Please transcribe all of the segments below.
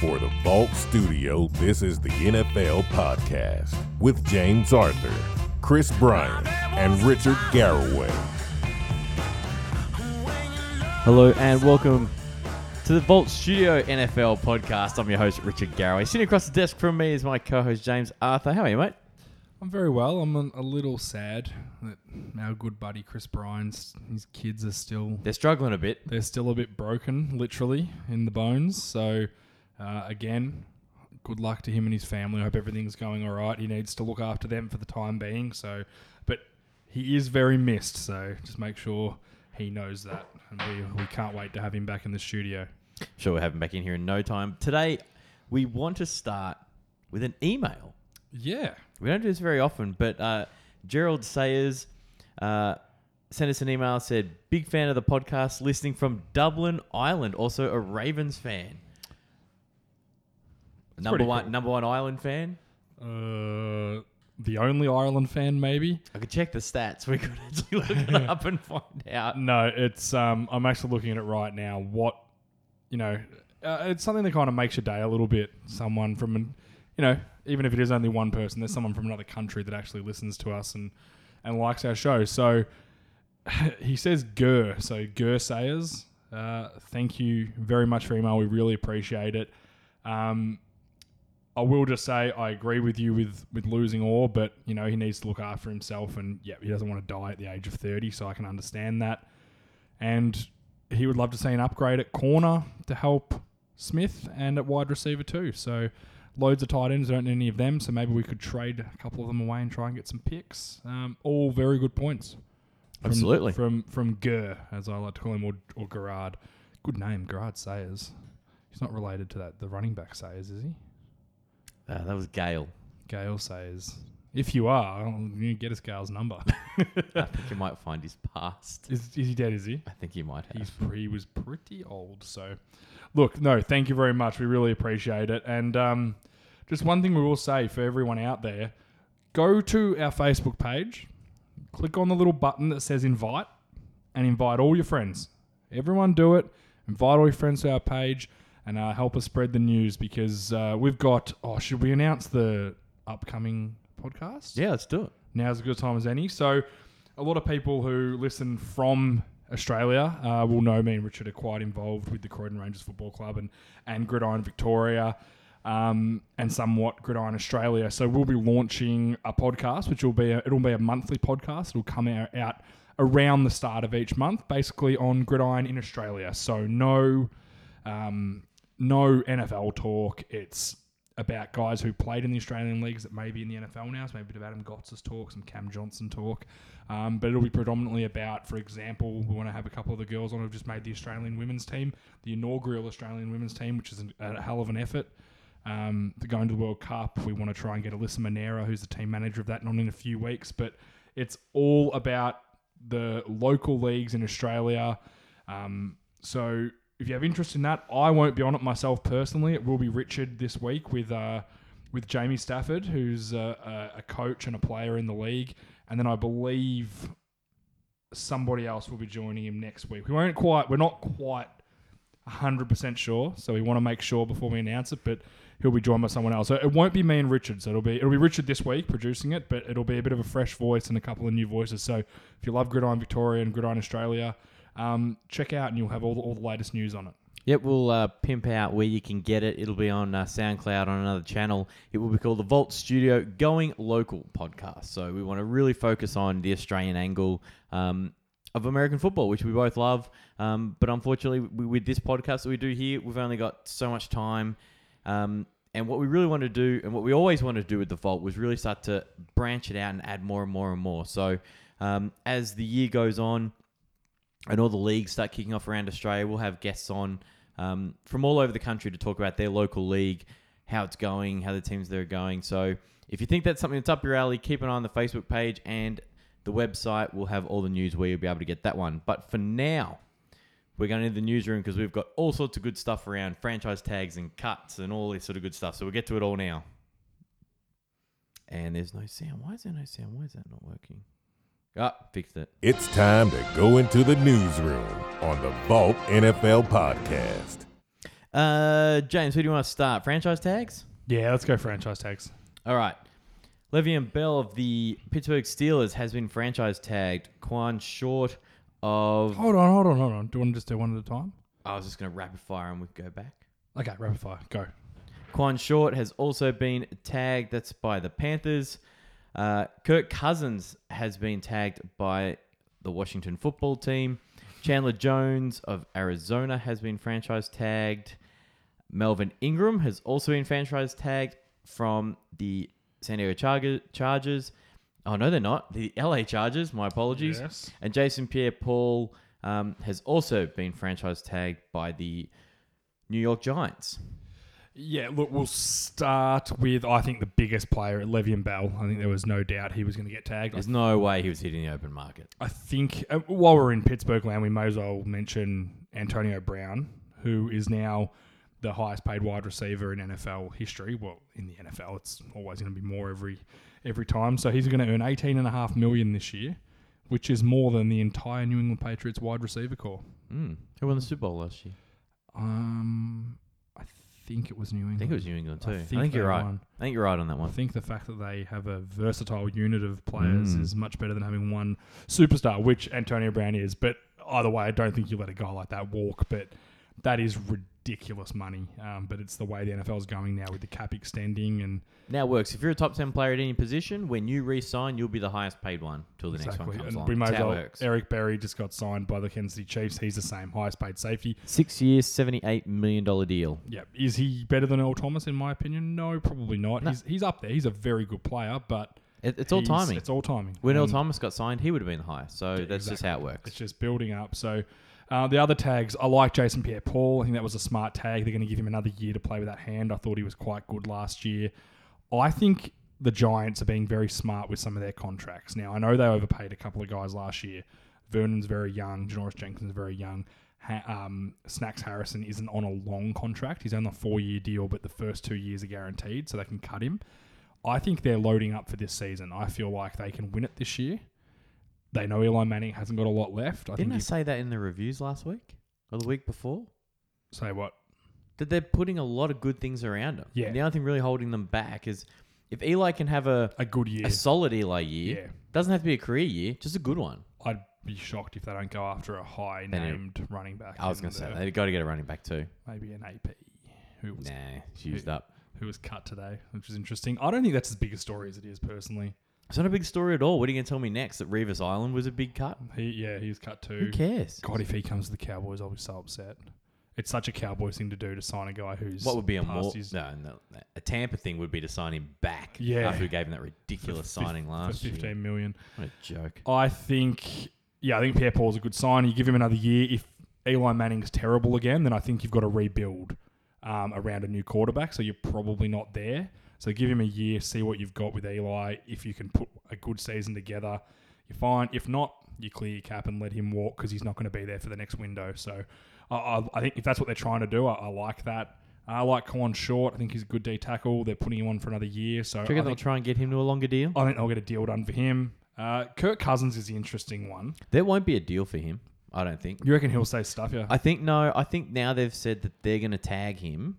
For the Vault Studio, this is the NFL Podcast with James Arthur, Chris Bryan, and Richard Garraway. Hello and welcome to the Vault Studio NFL podcast. I'm your host, Richard Garraway. Sitting across the desk from me is my co host, James Arthur. How are you, mate? I'm very well. I'm a, a little sad that our good buddy Chris Bryan's his kids are still They're struggling a bit. they're still a bit broken, literally in the bones. So uh, again, good luck to him and his family. I hope everything's going all right. He needs to look after them for the time being. So, but he is very missed. So just make sure he knows that, and we we can't wait to have him back in the studio. Sure, we'll have him back in here in no time. Today, we want to start with an email. Yeah. We don't do this very often, but uh, Gerald Sayers uh, sent us an email. Said, "Big fan of the podcast, listening from Dublin, Ireland. Also a Ravens fan. Number one, cool. number one Ireland fan. Uh, the only Ireland fan, maybe. I could check the stats. We could actually look it up and find out. No, it's um I'm actually looking at it right now. What you know, uh, it's something that kind of makes your day a little bit. Someone from an, you know, even if it is only one person, there's someone from another country that actually listens to us and and likes our show. So he says Gur, so Gur Sayers. Uh, thank you very much for email. We really appreciate it. Um, I will just say I agree with you with with losing Orr, but you know he needs to look after himself, and yeah, he doesn't want to die at the age of thirty, so I can understand that. And he would love to see an upgrade at corner to help Smith and at wide receiver too. So loads of tight ends, don't need any of them, so maybe we could trade a couple of them away and try and get some picks. Um, all very good points. From, Absolutely. from from Gur, as I like to call him, or or Gerard. Good name, Gerard Sayers. He's not related to that the running back Sayers, is he? Uh, that was Gale. Gail says, if you are, you get us Gale's number. I think you might find his past. is, is he dead? Is he? I think he might have. He's he was pretty old. So, look, no, thank you very much. We really appreciate it. And um, just one thing we will say for everyone out there: go to our Facebook page, click on the little button that says invite, and invite all your friends. Everyone do it. Invite all your friends to our page and uh, help us spread the news because uh, we've got. Oh, should we announce the upcoming podcast? yeah, let's do it. now's as good a time as any. So, a lot of people who listen from Australia uh, will know me and Richard are quite involved with the Croydon Rangers Football Club and, and Gridiron Victoria um, and somewhat Gridiron Australia. So, we'll be launching a podcast, which will be a, it'll be a monthly podcast. It'll come out, out around the start of each month, basically on Gridiron in Australia. So, no. Um, no NFL talk. It's about guys who played in the Australian leagues that may be in the NFL now. So maybe a bit of Adam Gotsis talk, some Cam Johnston talk. Um, but it'll be predominantly about, for example, we want to have a couple of the girls on who've just made the Australian women's team, the inaugural Australian women's team, which is a, a hell of an effort. Um, to go into the World Cup, we want to try and get Alyssa Monero, who's the team manager of that, not in a few weeks. But it's all about the local leagues in Australia. Um, so if you have interest in that, I won't be on it myself personally. It will be Richard this week with uh, with Jamie Stafford, who's a, a, coach and a player in the league, and then I believe somebody else will be joining him next week. We won't quite. We're not quite hundred percent sure, so we want to make sure before we announce it. But he'll be joined by someone else. So it won't be me and Richard. So it'll be it'll be Richard this week producing it, but it'll be a bit of a fresh voice and a couple of new voices. So if you love Gridiron Victoria and Gridiron Australia, um, check out and you'll have all the, all the latest news on it. Yep, we'll uh, pimp out where you can get it. It'll be on uh, SoundCloud on another channel. It will be called the Vault Studio Going Local podcast. So we want to really focus on the Australian angle um, of American football, which we both love. Um, but unfortunately, we, with this podcast that we do here, we've only got so much time. Um, and what we really want to do, and what we always want to do with the Vault, was really start to branch it out and add more and more and more. So um, as the year goes on, and all the leagues start kicking off around Australia, we'll have guests on um, from all over the country to talk about their local league, how it's going, how the teams there are going. So if you think that's something that's up your alley, keep an eye on the Facebook page and the website. We'll have all the news where you'll be able to get that one. But for now, we're going into the newsroom because we've got all sorts of good stuff around franchise tags and cuts and all this sort of good stuff. So we'll get to it all now. And there's no sound. Why is there no sound? Why is that not working? Ah, fixed it. It's time to go into the newsroom on the Vault NFL Podcast. Uh, James, who do you want to start? Franchise tags? Yeah, let's go franchise tags. All right. Le'Veon Bell of the Pittsburgh Steelers has been franchise tagged. Kawann Short of. Hold on, hold on, hold on. Do you want to just do one at a time? I was just going to rapid fire and we go back. Okay, rapid fire. Go. Kawann Short has also been tagged. That's by the Panthers. Uh, Kirk Cousins has been tagged by the Washington football team. Chandler Jones of Arizona has been franchise tagged. Melvin Ingram has also been franchise tagged from the San Diego Charger- Chargers. Oh, no, they're not. The LA Chargers. My apologies. Yes. And Jason Pierre Paul um, has also been franchise tagged by the New York Giants. Yeah, look, we'll start with I think the biggest player, Le'Veon Bell. I think there was no doubt he was going to get tagged. There's no way he was hitting the open market. I think uh, while we're in Pittsburgh land, we may as well mention Antonio Brown, who is now the highest paid wide receiver in NFL history. Well, in the NFL, it's always going to be more every every time. So he's going to earn eighteen and a half million this year, which is more than the entire New England Patriots wide receiver core. Mm. Who won the Super Bowl last year? Um, think it was New England. I think it was New England too. I think, you're right. won. I think you're right on that one. I think the fact that they have a versatile unit of players Mm. is much better than having one superstar, which Antonio Brown is. But either way, I don't think you let a guy like that walk. But that is ridiculous money. Um, but it's the way the NFL is going now with the cap extending and Now it works. If you're a top ten player at any position, when you re-sign, you'll be the highest paid one till the exactly. next one comes And along. we may That's as how well. Eric Berry just got signed by the Kansas City Chiefs. He's the same, highest paid safety. Six years, seventy-eight million dollar deal. Yeah, is he better than Earl Thomas in my opinion? No, probably not. No. He's he's up there. He's a very good player, but It, it's all timing. It's all timing. when Earl Thomas got signed, he would have been the highest. So Yeah, that's just how it works. It's just building up. So uh, the other tags, I like Jason Pierre-Paul. I think that was a smart tag. They're going to give him another year to play with that hand. I thought he was quite good last year. I think the Giants are being very smart with some of their contracts. Now I know they overpaid a couple of guys last year. Vernon's very young. Janoris Jenkins is very young. Ha- um, Snacks Harrison isn't on a long contract. He's on a four-year deal, but the first two years are guaranteed, so they can cut him. I think they're loading up for this season. I feel like they can win it this year. They know Eli Manning hasn't got a lot left. I Didn't I think. say that in the reviews last week or the week before? Say what? That they're putting a lot of good things around him. Yeah. The only thing really holding them back is if Eli can have a, A good year. a solid Eli year, Yeah. doesn't have to be a career year, just a good one. I'd be shocked if they don't go after a high They need- named running back. I was going to say they've got to get a running back too. maybe an AP who was Nah, it's used up. who was cut today, which is interesting. I don't think that's as big a story as it is personally. It's not a big story at all. What are you going to tell me next? That Revis Island was a big cut? He yeah, he was cut too. Who cares? God, if he comes to the Cowboys, I'll be so upset. It's such a Cowboys thing to do to sign a guy who's What would be a more his- no, no, a Tampa thing would be to sign him back Yeah. after we gave him that ridiculous for signing for last year. fifteen million. What a joke! I think, yeah, I think Pierre Paul's a good sign. You give him another year. If Eli Manning's terrible again, then I think you've got to rebuild um, around a new quarterback. So you're probably not there. So give him a year, see what you've got with Eli. If you can put a good season together, you're fine. If not, you clear your cap and let him walk because he's not going to be there for the next window. So I, I, I think if that's what they're trying to do, I, I like that. I like Kawann Short. I think he's a good D tackle. They're putting him on for another year. So Do you I reckon they'll think, try and get him to a longer deal? I think they'll get a deal done for him. Uh, Kirk Cousins is the interesting one. There won't be a deal for him. I don't think. You reckon he'll say stuff? Yeah, I think no. I think now they've said that they're going to tag him.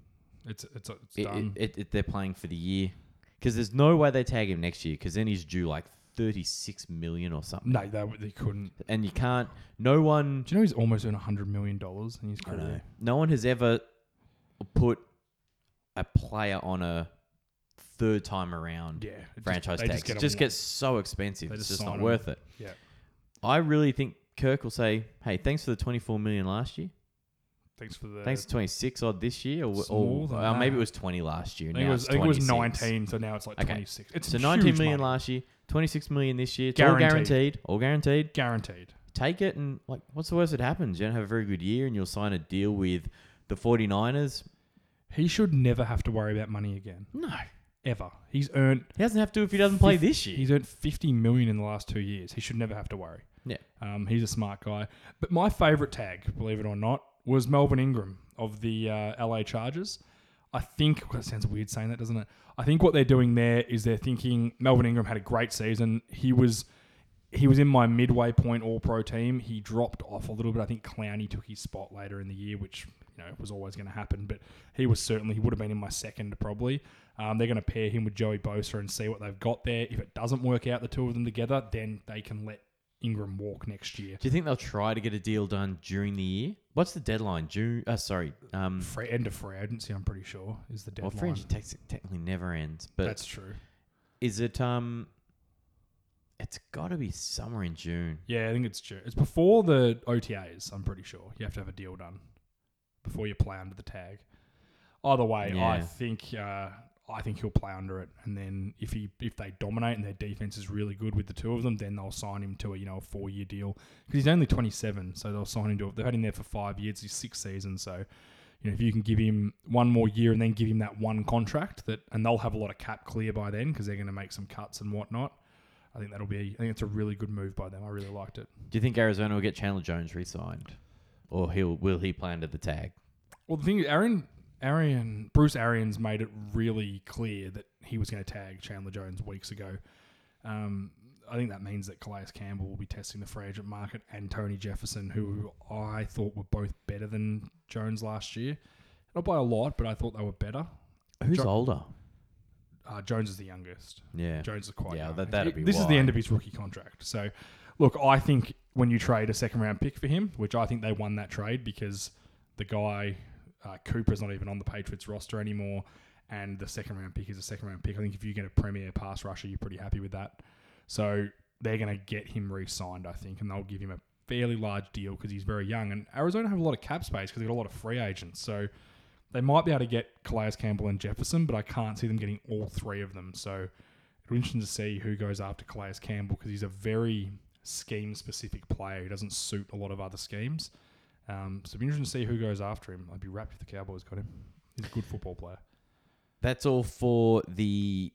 It's it's, it's It, done. it, it, they're playing for the year because there's no way they tag him next year because then he's due like 36 million or something. no, they, they couldn't. And you can't. No one. Do you know he's almost earned hundred million dollars in his I career? know. No one has ever put a player on a third time around Yeah, it just- franchise they tag. It just gets so expensive. They It's just just sign not worth it. Yeah. I really think Kirk will say, "Hey, thanks for the 24 million last year. Thanks for the. Thanks for 26 odd this year, or, or than uh, maybe that. it was 20 last year. I think, it now was, it's I think it was 26. nineteen, so now it's like Okay. twenty six. It's So huge 19 million money. last year, 26 million this year. It's all Guaranteed. guaranteed. All guaranteed. guaranteed. Take it and like, what's the worst that happens? You don't have a very good year, and you'll sign a deal with the 49ers. He should never have to worry about money again, No, ever. He's earned he doesn't have to if he doesn't play this year. He's earned fifty million in the last two years. He should never have to worry. Yeah. Um, he's a smart guy. But my favorite tag, believe it or not, was Melvin Ingram of the uh, LA Chargers. I think that sounds weird saying that, doesn't it? I think what they're doing there is they're thinking Melvin Ingram had a great season. He was he was in my midway point All Pro team. He dropped off a little bit. I think Clowney took his spot later in the year, which you know was always going to happen. But he was certainly he would have been in my second probably. Um, they're going to pair him with Joey Bosa and see what they've got there. If it doesn't work out, the two of them together, then they can let Ingram walk next year. Do you think they'll try to get a deal done during the year? What's the deadline? June. Uh, sorry. Um, Free, end of free agency, I'm pretty sure, is the deadline. well, free agency technically never ends, but That's true. is it? Um, it's got to be somewhere in June. Yeah, I think it's June. It's before the OTAs. I'm pretty sure you have to have a deal done before you play under the tag. Either way, I think uh, I think he'll play under it, and then if he if they dominate and their defense is really good with the two of them, then they'll sign him to a you know a four year deal because he's only 27, so they'll sign him to. They've had him there for five years. He's six seasons, so. You know, if you can give him one more year and then give him that one contract, that and they'll have a lot of cap clear by then because they're going to make some cuts and whatnot. I think that'll be. I think it's a really good move by them. I really liked it. Do you think Arizona will get Chandler Jones re-signed, or he'll will he play under the tag? Well, the thing is, Aaron, Arian, Bruce Arians made it really clear that he was going to tag Chandler Jones weeks ago. Um, I think that means that Calais Campbell will be testing the free agent market and Tony Jefferson, who I thought were both better than Jones last year. Not by a lot, but I thought they were better. Who's Jo- older? Uh, Jones is the youngest. Yeah. Jones is quite Yeah, young. that- that'd be this is the end of his rookie contract. So, look, I think when you trade a second round pick for him, which I think they won that trade because the guy uh, Cooper's not even on the Patriots roster anymore, and the second round pick is a second round pick. I think if you get a premier pass rusher, you're pretty happy with that. So they're going to get him re-signed, I think, and they'll give him a fairly large deal because he's very young. And Arizona have a lot of cap space because they've got a lot of free agents. So they might be able to get Calais Campbell and Jefferson, but I can't see them getting all three of them. So it'll be interesting to see who goes after Calais Campbell because he's a very scheme-specific player. He doesn't suit a lot of other schemes. Um, so it'll be interesting to see who goes after him. I'd be wrapped if the Cowboys got him. He's a good football player. That's all for the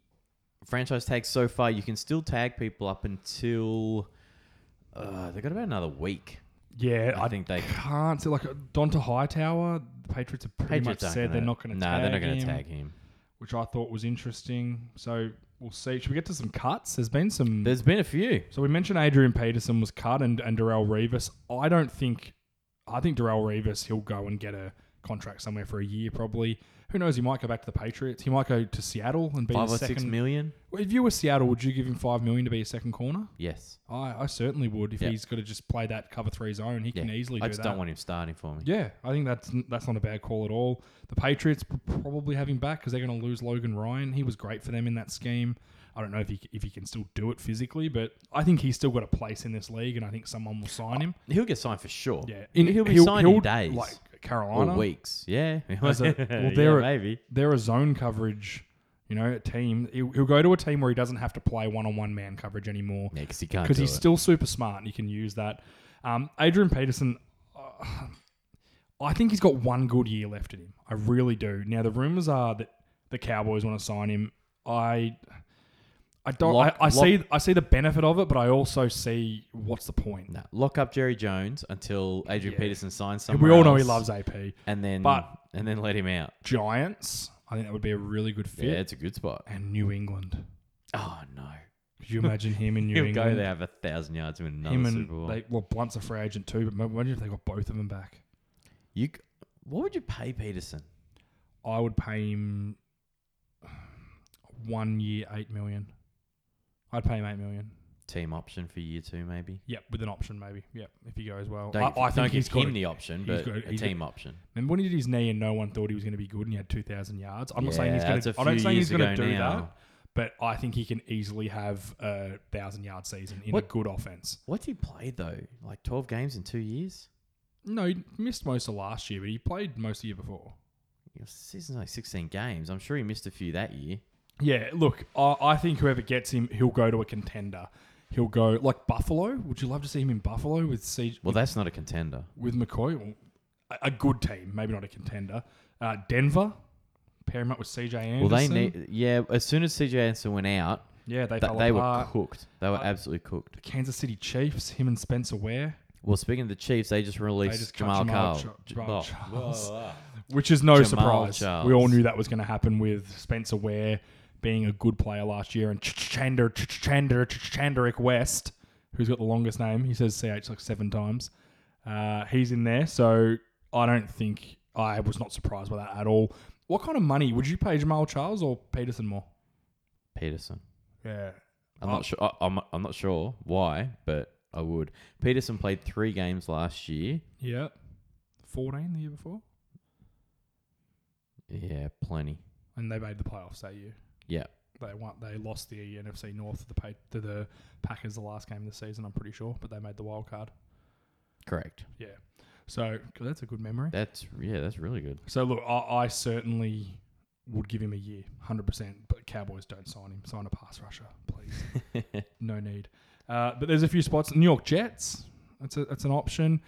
franchise tags so far. You can still tag people up until uh, they got about another week. Yeah, I I, think they- can't see like uh, Dont'a Hightower. The Patriots have pretty Patriots much said they're not gonna- going. No, tag they're not going to tag him. which I thought was interesting. So we'll see. Should we get to some cuts? There's been some. There's been a few. so we mentioned Adrian Peterson was cut and and Darrelle Revis. I don't think. I think Darrelle Revis he'll go and get a contract somewhere for a year probably. Who knows? He might go back to the Patriots. He might go to Seattle and be Five a or second. six million. If you were Seattle, would you give him five million to be a second corner? Yes. I, I certainly would. If Yeah. he's got to just play that cover three zone, he Yeah. can easily I do just that. don't want him starting for me. Yeah, I think that's that's not a bad call at all. The Patriots probably have him back because they're going to lose Logan Ryan. He was great for them in that scheme. I don't know if he if he can still do it physically, but I think he's still got a place in this league, and I think someone will sign him. He'll get signed for sure. Yeah, he'll be signed in days like or Carolina. weeks. Yeah. A- well, they're a- maybe. They're a zone coverage, you know, a team. He'll, he'll go to a team where he doesn't have to play one on one man coverage anymore. Yeah, because he can't. because he's it. still super smart and he can use that. Um, Adrian Peterson, uh, I think he's got one good year left in him. I really do. Now the rumors are that the Cowboys want to sign him. I, I don't. Lock- I, I see. I see the benefit of it, but I also see what's the point. No, lock up Jerry Jones until Adrian Yeah. Peterson signs And somewhere. we all know he loves AP. and then but- and then let him out. Giants. I think that would be a really good fit. Yeah, it's a good spot. And New England. Oh no, Could you imagine him in New he'll England? go there have a thousand yards win another Him Super Bowl. they, well, Blount's a free agent too. But imagine if they got both of them back. you, what would you pay Peterson? I would pay him one year eight million. I'd pay him eight million. Team option for year two, maybe. Yep, with an option maybe. Yep, if he goes well. Don't, I, I think don't he's give him a- the option, but got- a team option. Remember when he did his knee and no one thought he was going to be good and he had two thousand yards? I'm not saying he's going to. a not few saying he's going to do now. that, but I think he can easily have a thousand yard season in What- a good offense. What's he played though? Like twelve games in two years. No, he missed most of last year, but he played most of the year before. Your season's like sixteen games. I'm sure he missed a few that year. Yeah, look, I, I think whoever gets him, he'll go to a contender. He'll go like Buffalo. Would you love to see him in Buffalo with C- Well, that's not a contender. with McCoy? Well, a, a good team, maybe not a contender. Uh, Denver, pair him up with CJ Anderson. Well, they need. Yeah, as soon as CJ Anderson went out, yeah, they th- fell they were apart. cooked. They were Uh, absolutely cooked. Kansas City Chiefs, him and Spencer Ware, Well, speaking of the Chiefs, they just released just cut Jamaal, Jamaal Carl. Cha- J- Jamaal oh, Charles. whoa. which is no Jamaal surprise. Charles. We all knew that was going to happen with Spencer Ware being a good player last year and Ch- Ch- Chander Ch- Ch- Chander Ch- Chanderick West, who's got the longest name. He says CH like seven times. Uh, he's in there, so I don't think I was not surprised by that at all. What kind of money would you pay Jamaal Charles or Peterson more? Peterson. Yeah. I'm not sure. I, I'm I'm not sure why, but I would. Peterson played three games last year. Yeah. 14 the year before? Yeah, plenty. And they made the playoffs that year. Yeah, They won, They lost the NFC North to the pa- to the Packers the last game of the season. I'm pretty sure, but they made the wild card. correct. Yeah. So 'cause that's a good memory. That's yeah, that's really good. So look, I, I certainly would give him a year, hundred percent. But Cowboys don't sign him. Sign a pass rusher, please. no need. Uh, but there's a few spots. New York Jets. That's a, that's an option.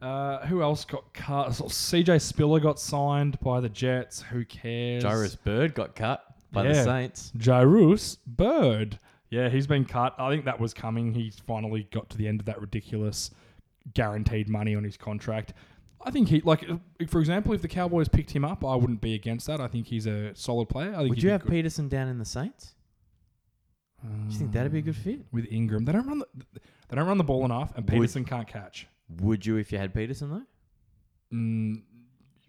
Uh, who else got cut? CJ Spiller got signed by the Jets. Who cares? Jairus Byrd got cut by the Saints. Jairus Byrd. Yeah, he's been cut. I think that was coming. He's finally got to the end of that ridiculous guaranteed money on his contract. I think he like, for example, if the Cowboys picked him up, I wouldn't be against that. I think he's a solid player. I think Would you have good. Peterson down in the Saints? Do you think that'd be a good fit? with Ingram? They don't run the they don't run the ball enough, and Would- Peterson can't catch. Would you if you had Peterson though? Mm,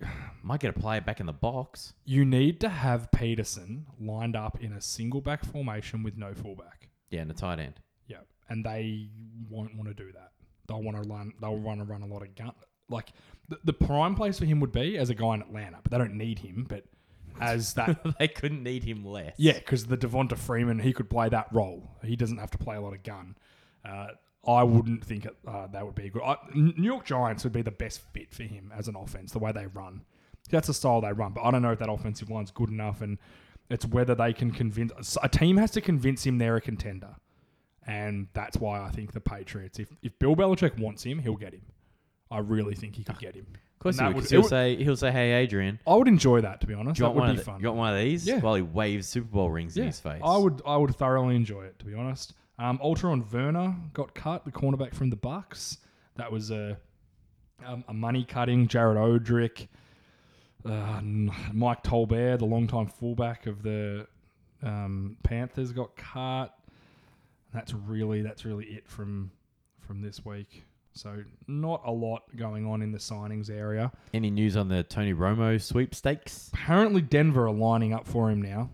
Might get a player back in the box. you need to have Peterson lined up in a single back formation with no fullback. Yeah, and a tight end. Yeah, and they won't want to do that. They'll want to run. They'll want to run a lot of gun. Like the, the prime place for him would be as a guy in Atlanta, but they don't need him. But as that, they couldn't need him less. yeah, because the Devonta Freeman, he could play that role. He doesn't have to play a lot of gun. Uh, I wouldn't think uh, that would be good. I, New York Giants would be the best fit for him as an offense, the way they run. That's the style they run. But I don't know if that offensive line's good enough, and it's whether they can convince a team has to convince him they're a contender, and that's why I think the Patriots. If if Bill Belichick wants him, he'll get him. I really think he could get him. Of course, he would, would, he'll would- say he'll say, "Hey, Adrian, I would enjoy that to be honest. you That would one be of the, fun. you want one of these?" Yeah. While he waves Super Bowl rings in his face. I would I would thoroughly enjoy it to be honest. Um, Alterraun Verner got cut, the cornerback from the Bucs. That was a um, a money cutting. Jared Odrick, uh, Mike Tolbert, the longtime fullback of the um, Panthers, got cut. That's really that's really it from from this week. So not a lot going on in the signings area. Any news on the Tony Romo sweepstakes? Apparently, Denver are lining up for him now.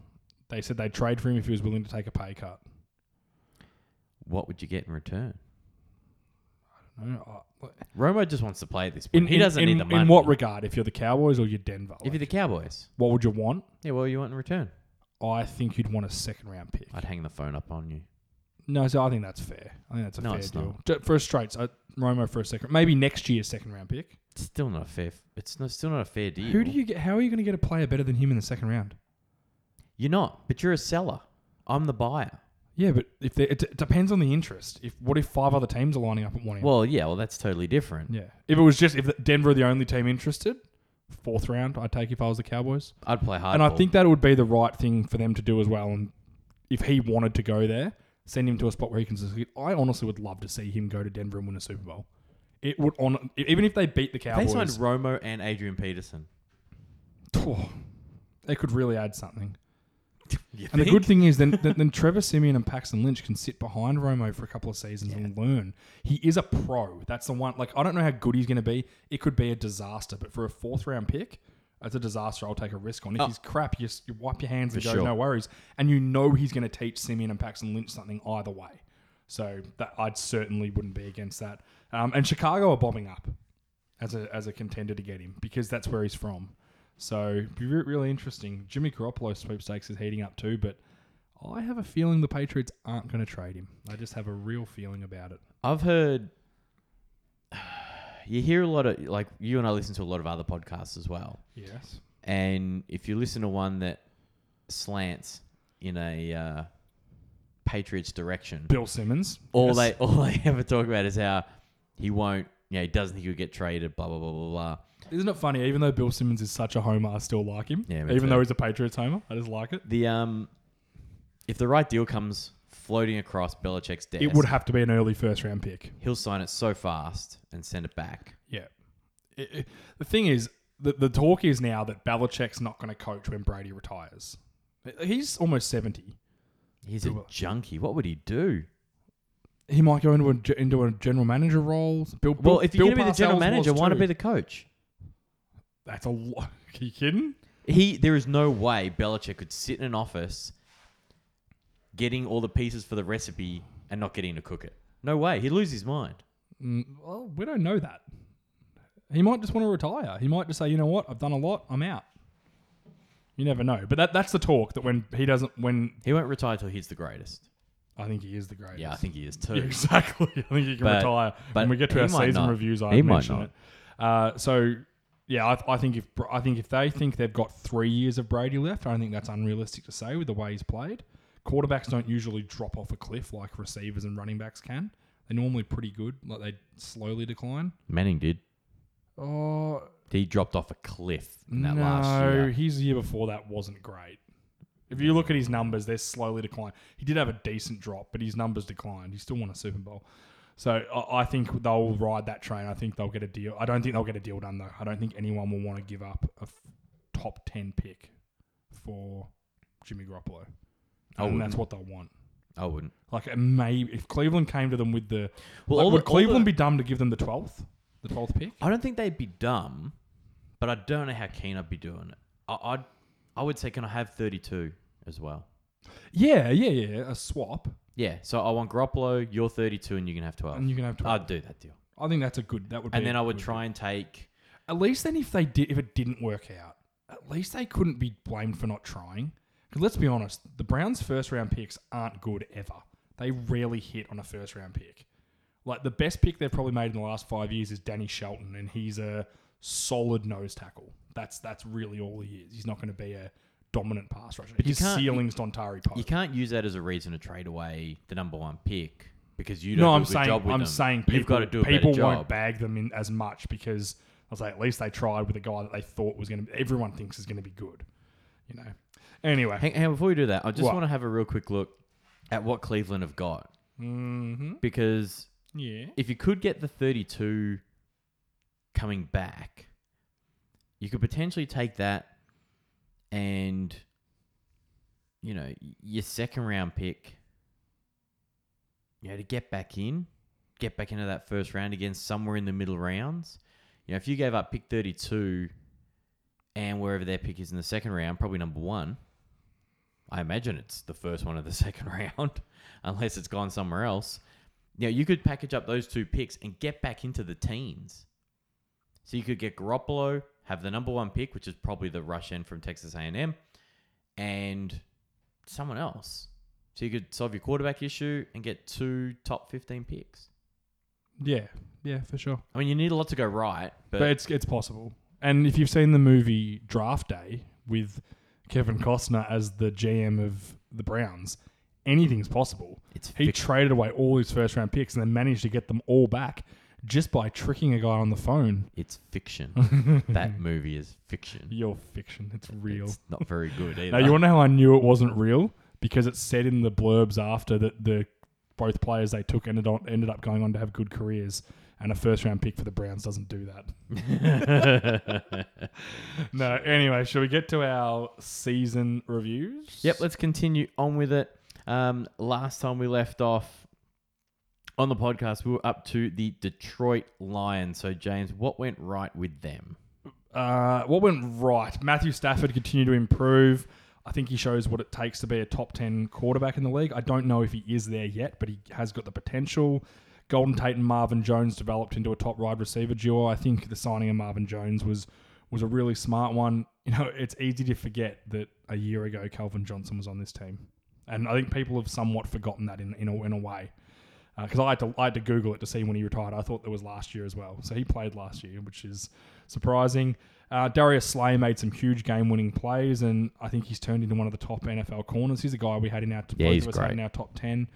They said they'd trade for him if he was willing to take a pay cut. What would you get in return? I don't know. I- Romo just wants to play at this point. In, he in- doesn't in, need the money. In what regard? If you're the Cowboys or you're Denver? if you're the Cowboys, what would you want? yeah, what do you want in return? I think you'd want a second round pick. I'd hang the phone up on you. No, so I think that's fair. I think that's a No, fair it's deal. not. Ju- For a straight, so Romo for a second, maybe next year's second round pick. It's still not a fair. It's not, still not a fair deal. Who do you get? How are you going to get a player better than him in the second round? You're not, but you're a seller. I'm the buyer. Yeah, but if they, it, it depends on the interest. If what if five other teams are lining up at one? Well, yeah, well, that's totally different. yeah. If it was just if Denver are the only team interested, fourth round, I'd take if I was the Cowboys. I'd play hardball. and I think that would be the right thing for them to do as well. And if he wanted to go there, send him to a spot where he can succeed. I honestly would love to see him go to Denver and win a Super Bowl. It would on even if they beat the Cowboys. they Cowboys, signed Romo and Adrian Peterson. they could really add something. And the good thing is, then, then then Trevor Siemian and Paxton Lynch can sit behind Romo for a couple of seasons and learn. He is a pro. That's the one. Like I don't know how good he's going to be. It could be a disaster, but for a fourth round pick, that's a disaster. I'll take a risk on. If Oh. he's crap, you, you wipe your hands and For go, sure. no worries. And you know he's going to teach Siemian and Paxton Lynch something either way. So that I'd certainly wouldn't be against that. Um, and Chicago are bombing up as a as a contender to get him because that's where he's from. So be re- really interesting. Jimmy Garoppolo sweepstakes is heating up too, but I have a feeling the Patriots aren't going to trade him. I just have a real feeling about it. I've heard. You hear a lot of like you and I listen to a lot of other podcasts as well, Yes. and if you listen to one that slants in a uh, Patriots direction, Bill Simmons. all Yes. they all they ever talk about is how he won't. Yeah, he doesn't think he'll get traded. Blah blah blah blah blah. Isn't it funny? Even though Bill Simmons is such a homer, I still like him. Yeah, me Even too. though he's a Patriots homer, I just like it. The um, if the right deal comes floating across Belichick's desk, It would have to be an early first round pick. he'll sign it so fast and send it back. Yeah. It- it- the thing is, the, the talk is now that Belichick's not going to coach when Brady retires. He's almost 70. He's a junkie. What would he do? He might go into a, ge- into a general manager role. Bill, Well, Bill- if you're Bill going to be the general manager, was why not too. be the coach? That's a lot. Are you kidding? He there is no way Belichick could sit in an office getting all the pieces for the recipe and not getting to cook it. No way. He'd lose his mind. Mm, well, we don't know that. He might just want to retire. He might just say, you know what, I've done a lot, I'm out. You never know. But that that's the talk that when he doesn't, when He won't retire till he's the greatest. I think he is the greatest. Yeah, I think he is too. Yeah, exactly. I think he can But- retire. but when we get to our season not. reviews, I He mention it. Uh, so, yeah, I, I think if I think if they think they've got three years of Brady left, I don't think that's unrealistic to say with the way he's played. Quarterbacks don't usually drop off a cliff like receivers and running backs can. They're normally pretty good, like they slowly decline. Manning did. Oh He dropped off a cliff in that no, last year. his year before that wasn't great. If you look at his numbers, they're slowly declining. He did have a decent drop, but his numbers declined. He still won a Super Bowl. So I, I think they'll ride that train. I think they'll get a deal. I don't think they'll get a deal done though. I don't think anyone will want to give up a f- top ten pick for Jimmy Garoppolo. I and wouldn't. that's what they'll want. I wouldn't. Like it may if Cleveland came to them with the Well, like, all would the- all Cleveland the- be dumb to give them the twelfth, the twelfth pick? I don't think they'd be dumb, but I don't know how keen I'd be doing it. I, I'd, I would say, can I have 32 as well? Yeah, yeah, yeah. A swap, Yeah, so I want Garoppolo, you're 32, and you can have 12. and you can have twelve. I'd do that deal. I think that's a good. That would. And be then I would try and take. At least then, if they did, if it didn't work out, at least they couldn't be blamed for not trying. Because let's be honest, the Browns' first round picks aren't good ever. They rarely hit on a first round pick. Like the best pick they've probably made in the last five years is Danny Shelton, and he's a solid nose tackle. That's that's really all he is. He's not going to be a dominant pass rusher. But you His can't- ceiling's Dontari Poe. You can't use that as a reason to trade away the number one pick because you don't No, do I'm a good saying job with I'm them. saying people, You've got to do a people better won't job. bag them in as much because I was like, at least they tried with a guy that they thought was going to. Everyone thinks is going to be good, you know. Anyway, Hang, hang on, before we do that, I just What? want to have a real quick look at what Cleveland have got mm-hmm. because yeah, if you could get the 32 coming back, you could potentially take that and, you know, your second round pick, you know, to get back in, get back into that first round again, somewhere in the middle rounds. You know, if you gave up pick 32 and wherever their pick is in the second round, probably number one, I imagine it's the first one of the second round, unless it's gone somewhere else. You know, you could package up those two picks and get back into the teens. So you could get Garoppolo, have the number one pick, which is probably the rush end from Texas A&M, and someone else. So you could solve your quarterback issue and get two top 15 picks. yeah, yeah, for sure. I mean, you need a lot to go right, but, But, it's it's possible. And if you've seen the movie Draft Day with Kevin Costner as the GM of the Browns, anything's possible. it's He fiction. traded away all his first round picks and then managed to get them all back just by tricking a guy on the phone. it's fiction. that movie is fiction. Your fiction, it's real. It's not very good either. Now you want to know how I knew it wasn't real because it said in the blurbs after that the both players they took ended on ended up going on to have good careers, and a first round pick for the Browns doesn't do that. no. Anyway, shall we get to our season reviews? Yep, let's continue on with it. Um, last time we left off on the podcast, we were up to the Detroit Lions. So, James, what went right with them? Uh, what went right? Matthew Stafford continued to improve. I think he shows what it takes to be a top 10 quarterback in the league. I don't know if he is there yet, but he has got the potential. Golden Tate and Marvin Jones developed into a top wide receiver duo. I think the signing of Marvin Jones was was a really smart one. You know, it's easy to forget that a year ago Calvin Johnson was on this team. And I think people have somewhat forgotten that in, in, a, in a way. Because I, had to, I had to Google it to see when he retired. I thought there was last year as well. So he played last year, which is surprising. Uh, Darius Slay made some huge game-winning plays, and I think he's turned into one of the top NFL corners. He's a guy we had in our Yeah, he's of us had great. in our top ten.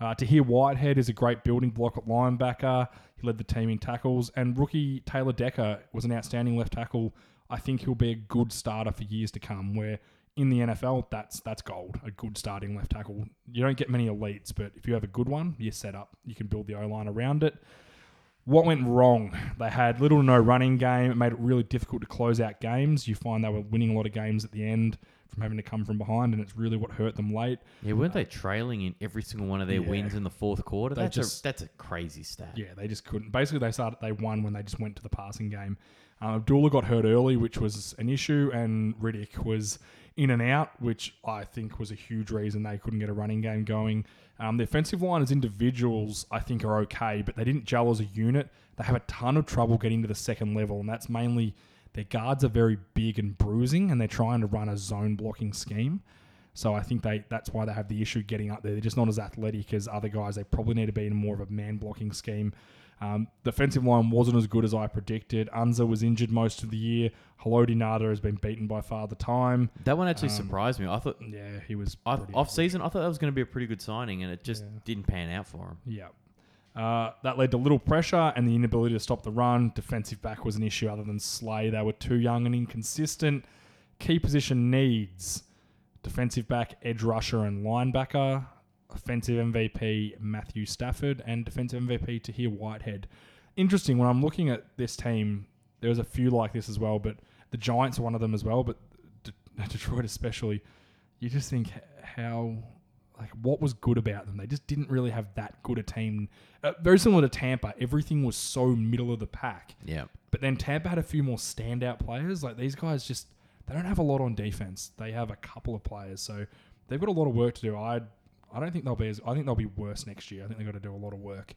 Uh, Tahir Whitehead is a great building block at linebacker. He led the team in tackles, and rookie Taylor Decker was an outstanding left tackle. I think he'll be a good starter for years to come. Where in the NFL, that's that's gold. A good starting left tackle. You don't get many elites, but if you have a good one, you're set up. You can build the O line around it. What went wrong? They had little to no running game. It made it really difficult to close out games. You find they were winning a lot of games at the end from having to come from behind, and it's really what hurt them late. Yeah, weren't they trailing in every single one of their Yeah. wins in the fourth quarter? That's just- a that's a crazy stat. Yeah, they just couldn't. Basically, they started. They won when they just went to the passing game. Um, Abdullah got hurt early, which was an issue, and Riddick was in and out, which I think was a huge reason they couldn't get a running game going. Um, the offensive line as individuals, I think, are okay, but they didn't gel as a unit. They have a ton of trouble getting to the second level, and that's mainly their guards are very big and bruising, and they're trying to run a zone blocking scheme. So I think they that's why they have the issue getting up there. They're just not as athletic as other guys. They probably need to be in more of a man blocking scheme. Um, the defensive line wasn't as good as I predicted. Ansah was injured most of the year. Haloti Ngata has been beaten by Father Time. That one actually Um, surprised me. I thought Yeah, he was I, off season, I thought that was going to be a pretty good signing, and it just Yeah. didn't pan out for him. Yeah. Uh, that led to little pressure and the inability to stop the run. Defensive back was an issue other than Slay. They were too young and inconsistent. Key position needs defensive back, edge rusher, and linebacker. Offensive MVP Matthew Stafford and defensive MVP Tahir Whitehead. Interesting when I'm looking at this team, there's a few like this as well, but the Giants are one of them as well, but De- Detroit especially. You just think how like what was good about them. They just didn't really have that good a team. Uh, very similar to Tampa, everything was so middle of the pack. Yeah. But then Tampa had a few more standout players. Like these guys just they don't have a lot on defense. They have a couple of players, so they've got a lot of work to do. I I don't think they'll be as I think they'll be worse next year. I think they've got to do a lot of work.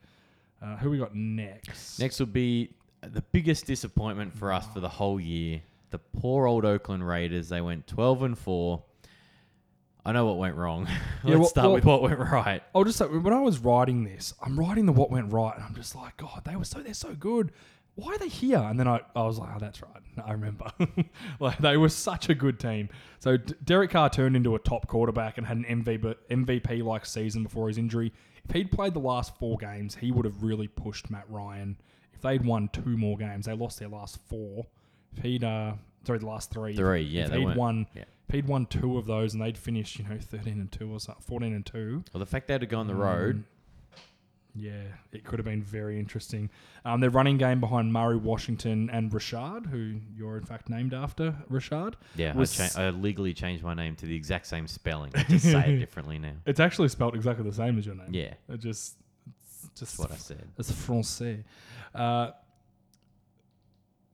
Uh, who we got next? Next will be the biggest disappointment for us for the whole year. The poor old Oakland Raiders. They went 12 and 4. I know what went wrong. Let's well- start well- with what went right. I'll just say when I was writing this, I'm writing the what went right, and I'm just like, God, they were so they're so good. Why are they here? And then I, I was like, oh, that's right. I remember. like they were such a good team. So D- Derek Carr turned into a top quarterback and had an MVP MVP like season before his injury. If he'd played the last four games, he would have really pushed Matt Ryan. If they'd won two more games, they lost their last four. If he'd uh, sorry, the last three. Three, If- yeah, If they he'd won, yeah. if he'd won two of those, and they'd finished, you know, thirteen and two or something, fourteen and two. Well, the fact they had to go on the road. Yeah, it could have been very interesting. Um, their running game behind Murray, Washington, and Rashad, who you're in fact named after, Rashad. Yeah, I, cha- I legally changed my name to the exact same spelling. I just say it differently now. It's actually spelled exactly the same as your name. Yeah, It just, it's just that's what I said. It's français. Uh,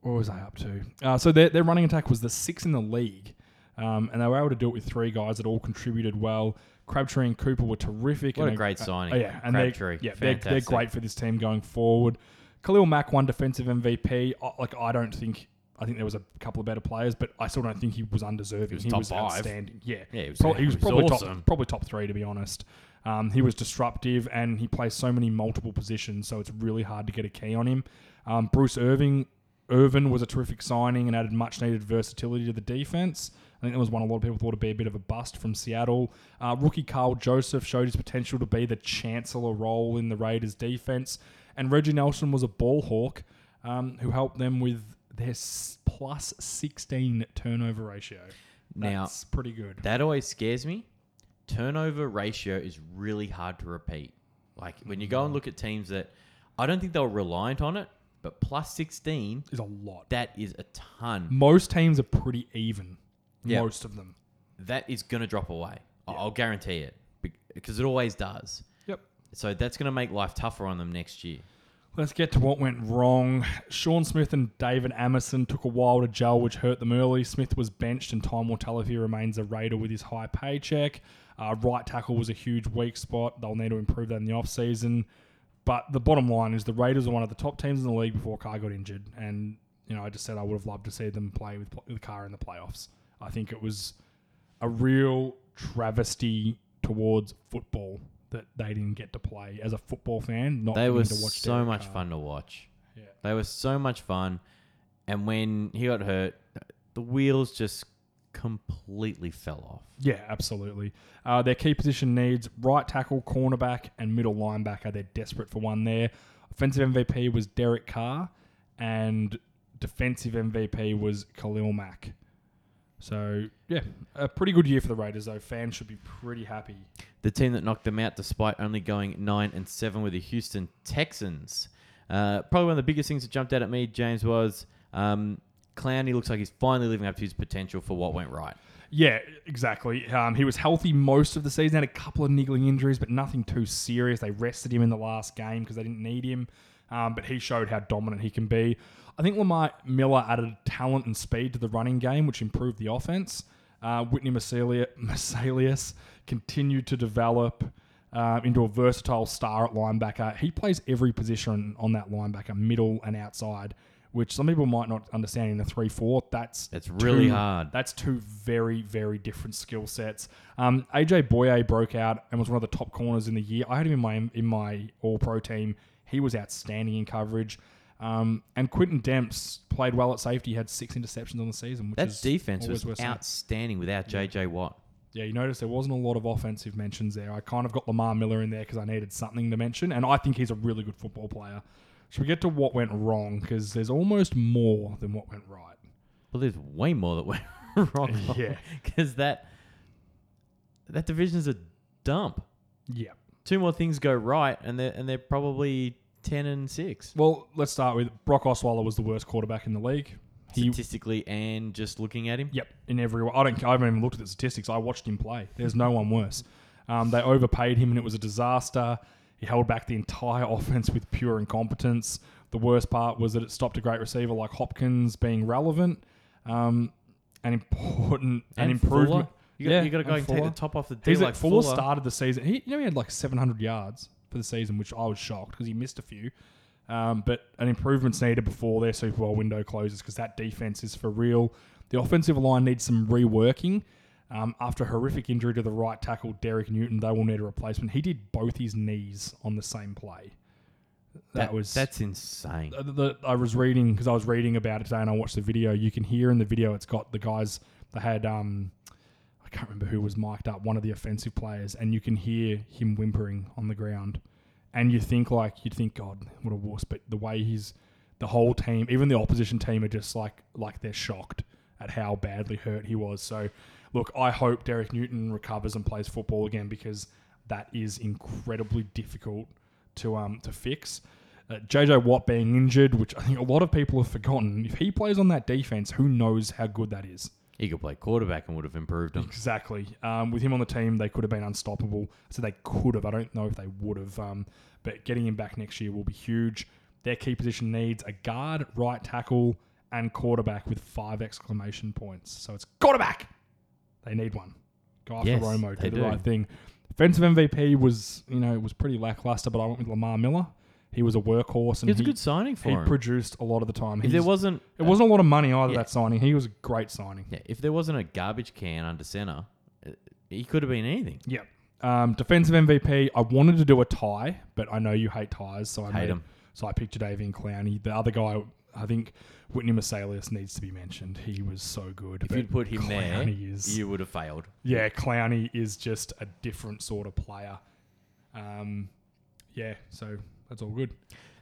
what was I up to? Uh, so their, their running attack was the sixth in the league, um, and they were able to do it with three guys that all contributed well. Crabtree and Cooper were terrific. What and a great uh, signing. oh, yeah, and they, Crabtree, yeah, they're, they're great for this team going forward. Khalil Mack won defensive MVP. Like I don't think. I think there was a couple of better players, but I still don't think he was undeserving. He was top five. outstanding. Yeah, Yeah, he was- Pro- he was he was probably awesome. top, probably top three to be honest. Um, he was disruptive and he plays so many multiple positions, so it's really hard to get a key on him. Um, Bruce Irving, Irvin was a terrific signing and added much needed versatility to the defense. I think that was one a lot of people thought would be a bit of a bust from Seattle. Uh, rookie Karl Joseph showed his potential to be the chancellor role in the Raiders defense, and Reggie Nelson was a ball hawk um, who helped them with their s- plus 16 turnover ratio. Now- That's pretty good. That always scares me. Turnover ratio is really hard to repeat. Like when you go and look at teams that I don't think they were reliant on it, but plus 16, Is a lot. that is a ton. Most teams are pretty even. Yeah. Most of them. That is going to drop away. I- I'll guarantee it because it always does. Yep. So that's going to make life tougher on them next year. Let's get to what went wrong. Sean Smith and David Amerson took a while to gel, which hurt them early. Smith was benched, and time will tell if he remains a Raider with his high paycheck. Uh, right tackle was a huge weak spot. They'll need to improve that in the offseason. But the bottom line is the Raiders are one of the top teams in the league before Carr got injured. And, you know, I just said I would have loved to see them play with, with Carr in the playoffs. I think it was a real travesty towards football that they didn't get to play as a football fan. Not They were to watch so Derek much Carr. fun to watch. Yeah. They were so much fun. And when he got hurt, the wheels just completely fell off. Yeah, absolutely. Uh, their key position needs right tackle, cornerback, and middle linebacker. They're desperate for one there. Offensive MVP was Derek Carr, and defensive MVP was Khalil Mack. So, yeah, a pretty good year for the Raiders, though. Fans should be pretty happy. The team that knocked them out despite only going 9 and 7 were the Houston Texans. Uh, probably one of the biggest things that jumped out at me, James, was um, Clowney looks like he's finally living up to his potential for what went right. Yeah, exactly. Um, he was healthy most of the season, had a couple of niggling injuries, but nothing too serious. They rested him in the last game because they didn't need him. Um, but he showed how dominant he can be. I think Lamar Miller added talent and speed to the running game, which improved the offense. Uh, Whitney Mercilus continued to develop uh, into a versatile star at linebacker. He plays every position on that linebacker, middle and outside, which some people might not understand in a 3 4. That's It's really two- hard. That's two very, very different skill sets. Um, AJ Bouye broke out and was one of the top corners in the year. I had him in my in my All Pro team. He was outstanding in coverage. Um, and Quintin Demps played well at safety. He had six interceptions on the season. Which That defense was outstanding without JJ Watt. Yeah, you notice there wasn't a lot of offensive mentions there. I kind of got Lamar Miller in there because I needed something to mention, and I think he's a really good football player. Should we get to what went wrong? Because there's almost more than what went right. Well, there's way more that went wrong. Yeah. because that that division's a dump. Yeah. Two more things go right, and they're and they're probably ten and six Well, let's start with Brock Osweiler was the worst quarterback in the league. He, statistically, and just looking at him. yep, in every way. I don't. I haven't even looked at the statistics. I watched him play. There's no one worse. Um, they overpaid him, and it was a disaster. He held back the entire offense with pure incompetence. The worst part was that it stopped a great receiver like Hopkins being relevant, um, and important and, improvement. Fuller. You got, Yeah, you got to go and and take Fuller. the top off the deal. He's like like Fuller, started the season. He, you know, he had like 700 yards for the season, which I was shocked because he missed a few. Um, but an improvement's needed before their Super Bowl window closes because that defense is for real. The offensive line needs some reworking. Um, after a horrific injury to the right tackle, Derek Newton, they will need a replacement. He did both his knees on the same play. That, was that's insane. the, the, I was reading because I was reading about it today, and I watched the video. You can hear in the video it's got the guys that had um, can't remember who was mic'd up, one of the offensive players, and you can hear him whimpering on the ground. And you think like you'd think, God, what a wuss! But the way he's, the whole team, even the opposition team, are just like like they're shocked at how badly hurt he was. So, look, I hope Derek Newton recovers and plays football again because that is incredibly difficult to um to fix. Uh, JJ Watt being injured, which I think a lot of people have forgotten. If he plays on that defense, who knows how good that is? He could play quarterback and would have improved him. Exactly. Um, with him on the team, they could have been unstoppable. So they could have. I don't know if they would have. Um, but getting him back next year will be huge. Their key position needs a guard, right tackle, and quarterback with five exclamation points. So it's quarterback. They need one. Go after Yes, Romo. Do the do. right thing. Defensive MVP was, you know, it was pretty lackluster, but I went with Lamar Miller. He was a workhorse, and It's a he, good signing for he him. produced a lot of the time. if there He's- wasn't, it wasn't a lot of money either. yeah. That signing, he was a great signing. yeah, if there wasn't a garbage can under center, uh, he could have been anything. Yeah. Um, defensive MVP. I wanted to do a tie, but I know you hate ties, so I Hate made, 'em. So I picked Jadeveon Clowney. The other guy, I think Whitney Mercilus needs to be mentioned. He was so good. If but you'd put him there, Clowney is, you would have failed. yeah, Clowney is just a different sort of player. Um, yeah, so that's all good.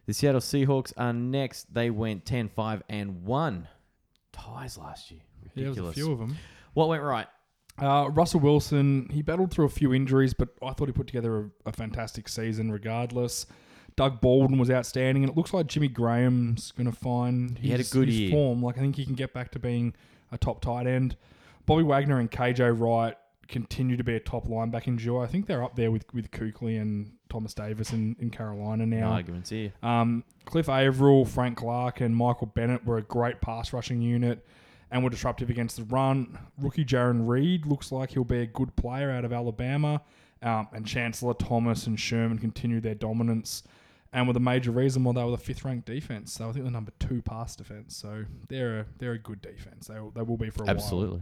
The Seattle Seahawks are next. They went 10, 5, and 1. Ties last year. Yeah, there was Ridiculous. a few of them. What went right? Uh, Russell Wilson, he battled through a few injuries, but I thought he put together a, a fantastic season regardless. Doug Baldwin was outstanding, and it looks like Jimmy Graham's going to find his, He had a good his year. form. Like I think he can get back to being a top tight end. Bobby Wagner and KJ Wright continue to be a top linebacking duo. I think they're up there with with Kuechly and Thomas Davis in, in Carolina No now. arguments here. Um, Cliff Avril, Frank Clark, and Michael Bennett were a great pass rushing unit and were disruptive against the run. Rookie Jarran Reed looks like he'll be a good player out of Alabama. Um, and Chancellor Thomas and Sherman continue their dominance and were the major reason why they were the fifth ranked defense. So I think the number two pass defense. So they're a, they're a good defense. They, will- they will be for a while. Absolutely.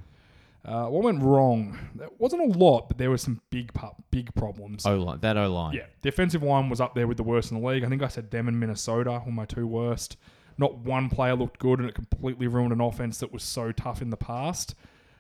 Uh, what went wrong? There wasn't a lot, but there were some big big problems. O line. That O line. Yeah, the offensive line was up there with the worst in the league. I think I said them and Minnesota were my two worst. Not one player looked good, and it completely ruined an offense that was so tough in the past.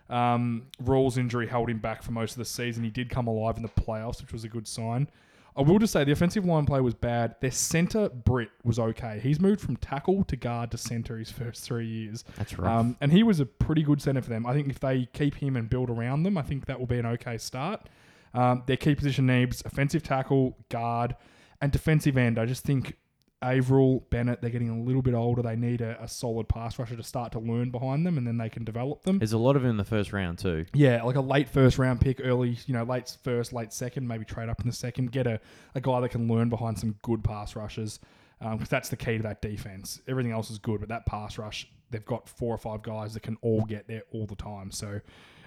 Um, Rawls' injury held him back for most of the season. He did come alive in the playoffs, which was a good sign. I will just say the offensive line play was bad. Their center Britt was okay. He's moved from tackle to guard to center his first three years. That's rough. Um, and he was a pretty good center for them. I think if they keep him and build around them, I think that will be an okay start. Um, their key position needs offensive tackle, guard, and defensive end. I just think Avril, Bennett, they're getting a little bit older. They need a, a solid pass rusher to start to learn behind them, and then they can develop them. There's a lot of it in the first round, too. Yeah, like a late first round pick, early, you know, late first, late second, maybe trade up in the second, get a, a guy that can learn behind some good pass rushers. because um, that's the key to that defense. Everything else is good, but that pass rush, they've got four or five guys that can all get there all the time. So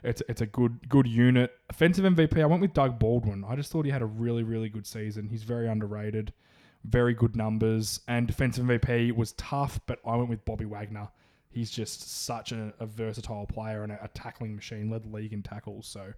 it's it's a good good unit. Offensive MVP, I went with Doug Baldwin. I just thought he had a really really good season. He's very underrated, very good numbers, and defensive MVP was tough, but I went with Bobby Wagner. He's just such a, a versatile player and a, a tackling machine. Led the league in tackles, so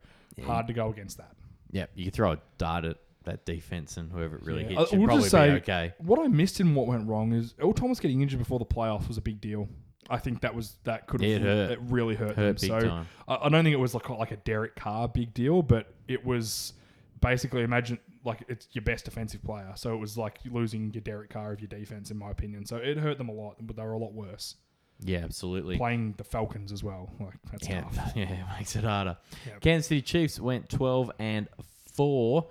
hard to go against that. Yeah, you throw a dart at that defense, and whoever it really Yeah. hits I will probably just say- be okay. What I missed in what went wrong is Earl Thomas getting injured before the playoffs was a big deal. I think that was that could have Yeah, it hurt. it really hurt, Hurt them. so. I, I don't think it was like like a Derek Carr big deal, but it was basically imagine like it's your best defensive player. So it was like losing your Derek Carr of your defense, in my opinion. So it hurt them a lot, but they were a lot worse. Yeah, absolutely. Playing the Falcons as well, like that's Yeah, tough. yeah, it makes it harder. Kansas City Chiefs went 12 and 4.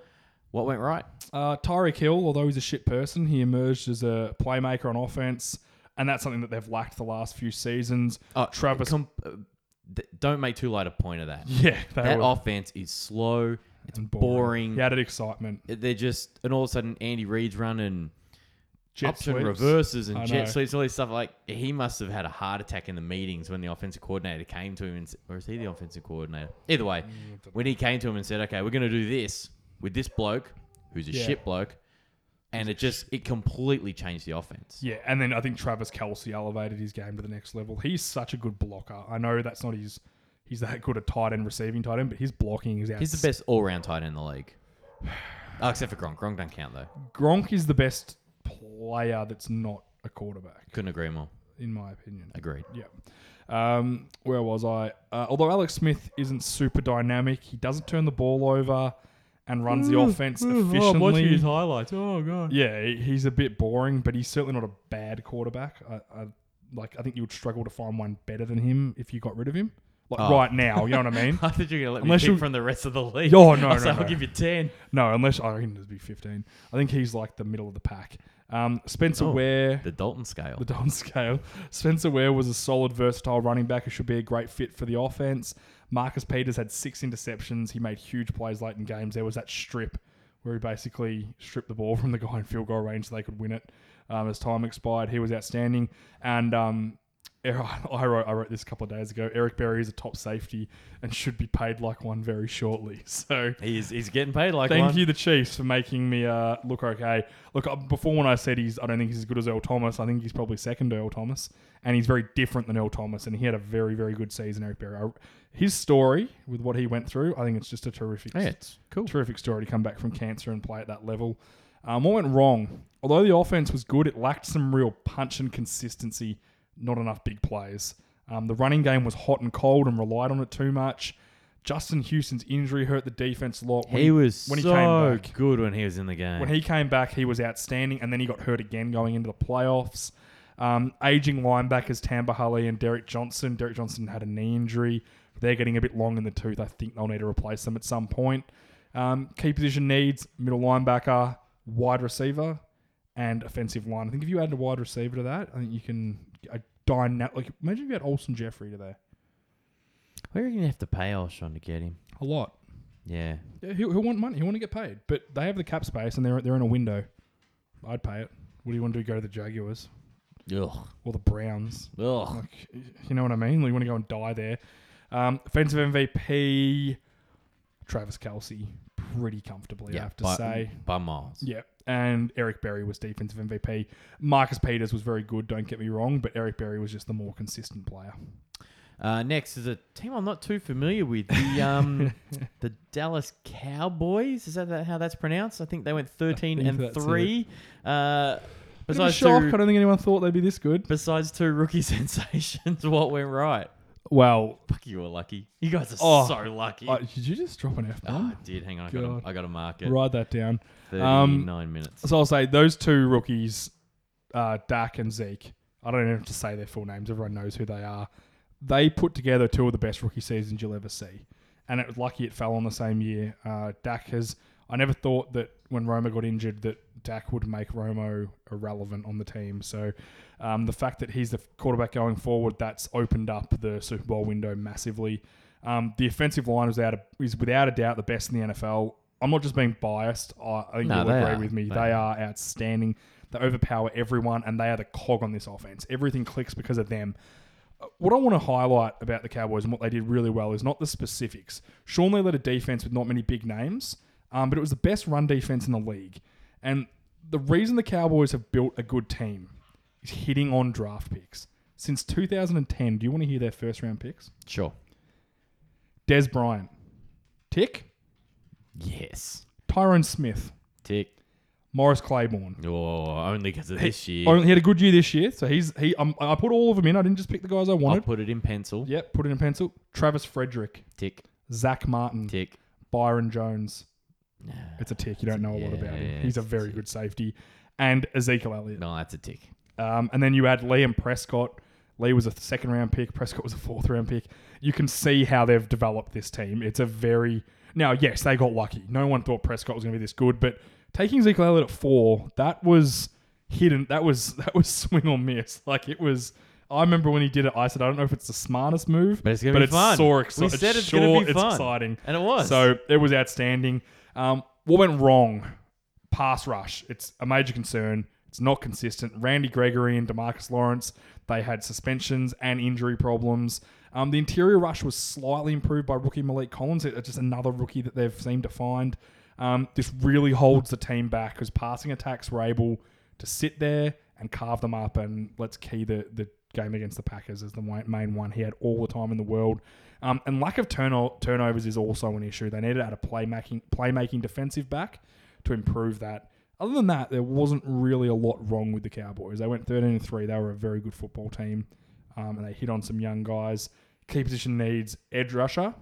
What went right? Uh, Tyreek Hill, although he's a shit person, he emerged as a playmaker on offense, and that's something that they've lacked the last few seasons. Oh, Travis- com- uh, don't make too light a point of that. Yeah, That were offense is slow. It's boring. He added excitement. They're just, and all of a sudden, Andy Reid's running Jet ups and reverses and I jet know. sweeps, all this stuff. Like he must have had a heart attack in the meetings when the offensive coordinator came to him, and, or is he the offensive coordinator? Either way, Mm, when he came to him and said, "Okay, we're going to do this with this bloke, who's a Yeah. shit bloke," and it just it completely changed the offense. Yeah, and then I think Travis Kelce elevated his game to the next level. He's such a good blocker. I know that's not his. He's that good at tight end receiving tight end, but his blocking is out. He's the best all-round tight end in the league, oh, except for Gronk. Gronk don't count though. Gronk is the best player that's not a quarterback, Couldn't agree more. in my opinion. Agreed. Yeah. Um, where was I? Uh, although Alex Smith isn't super dynamic, he doesn't turn the ball over and runs the offense efficiently. His highlights. Oh god. Yeah, he- he's a bit boring, but he's certainly not a bad quarterback. I, I like. I think you would struggle to find one better than him if you got rid of him. Like Oh. right now, you know what I mean? I thought you were gonna let Unless me pick you- from the rest of the league. Oh, no, I was no, like, no. I'll give you ten. No, unless I reckon it'd be fifteen. I think he's like the middle of the pack. Um, Spencer Oh, Ware, The Dalton scale. the Don scale. Spencer Ware was a solid, versatile running back who should be a great fit for the offense. Marcus Peters had six interceptions. He made huge plays late in games. There was that strip where he basically stripped the ball from the guy in field goal range so they could win it um, as time expired. He was outstanding. And um, I wrote, I wrote this a couple of days ago. Eric Berry is a top safety and should be paid like one very shortly. So he's he's getting paid like one. Thank one. you, the Chiefs, for making me uh, look okay. Look, uh, before when I said he's, I don't think he's as good as Earl Thomas. I think he's probably second to Earl Thomas, and he's very different than Earl Thomas. And he had a very, very good season, Eric Berry. I, his story with what he went through, I think it's just a terrific, Yeah, it's cool. terrific story to come back from cancer and play at that level. Um, what went wrong? Although the offense was good, it lacked some real punch and consistency. Not enough big plays. Um, the running game was hot and cold and relied on it too much. Justin Houston's injury hurt the defense a lot. When He was when he so came back. good when he was in the game. When he came back, he was outstanding, and then he got hurt again going into the playoffs. Um, aging linebackers Tamba Hali and Derrick Johnson. Derrick Johnson had a knee injury. They're getting a bit long in the tooth. I think they'll need to replace them at some point. Um, key position needs middle linebacker, wide receiver, and offensive line. I think if you add a wide receiver to that, I think you can a dyna- like imagine if you had Alshon Jeffery to there. Where are you gonna have to pay Alshon to get him? A lot. Yeah. Yeah, he'll, he'll want money. He'll want to get paid, but they have the cap space and they're they're in a window. I'd pay it. What do you want to do? Go to the Jaguars Ugh. or the Browns? Ugh. Like, you know what I mean? You want to go and die there. Um, offensive MVP, Travis Kelce, pretty comfortably, I have to by, say. by miles. Yeah. And Eric Berry was defensive MVP. Marcus Peters was very good, don't get me wrong, but Eric Berry was just the more consistent player. Uh, next is a team I'm not too familiar with. The um, the Dallas Cowboys. Is that how that's pronounced? I think they went 13 and three. Uh, besides shock. I don't think anyone thought they'd be this good. besides two rookie sensations, what went right? Well, Fuck, you were lucky. You guys are Oh, so lucky. uh, did you just drop an F Oh, bomb? I did. Hang on. I got, God. I got to mark it. Write that down. 39 Um, minutes. So I'll say those two rookies, uh, Dak and Zeke. I don't even have to say their full names. Everyone knows who they are. They put together two of the best rookie seasons you'll ever see, and it was lucky it fell on the same year. Uh, Dak has. I never thought that when Romo got injured that Dak would make Romo irrelevant on the team. So um, the fact that he's the quarterback going forward, that's opened up the Super Bowl window massively. Um, the offensive line is out of, is without a doubt the best in the NFL. I'm not just being biased. I, I think No, you'll agree are. with me. They They are outstanding. They overpower everyone, and they are the cog on this offense. Everything clicks because of them. Uh, What I want to highlight about the Cowboys and what they did really well is not the specifics. Sean Lee led a defense with not many big names, um, but it was the best run defense in the league. And the reason the Cowboys have built a good team is hitting on draft picks. Since 2010, do you want to hear their first round picks? Sure. Dez Bryant, tick. Yes. Tyron Smith, Tick. Morris Claiborne. Oh, only because of this year. Oh, he had a good year this year, so he's he. Um, I put all of them in. I didn't just pick the guys I wanted. Wanted. put it in pencil. Yep, put it in pencil. Travis Frederick, Tick. Zack Martin, Tick. Byron Jones. It's a tick. You don't know a lot about him. He's a very good safety. And Ezekiel Elliott. No, that's a tick. Um, and then you add Liam Prescott. Lee was a second round pick. Prescott was a fourth round pick. You can see how they've developed this team. It's a very now, yes, they got lucky. No one thought Prescott was going to be this good, but taking Ezekiel Elliott at four, that was hidden. That was that was swing or miss. Like it was. I remember when he did it. I said, I don't know if it's the smartest move, But it's gonna be it's fun. so We exciting. said it's sure, gonna be fun. it's exciting, And it was. So it was outstanding. Um, what went wrong? Pass rush. It's a major concern. It's not consistent. Randy Gregory and Demarcus Lawrence, they had suspensions and injury problems. Um, the interior rush was slightly improved by rookie Maliek Collins. It's just another rookie that they've seemed to find. Um, this really holds the team back because passing attacks were able to sit there and carve them up. And let's key the, the game against the Packers as the main one. He had all the time in the world. Um, and lack of turno- turnovers is also an issue. They needed to add a playmaking playmaking defensive back to improve that. Other than that, there wasn't really a lot wrong with the Cowboys. They went 13 and 3. They were a very good football team. Um, and they hit on some young guys. Key position needs edge rusher,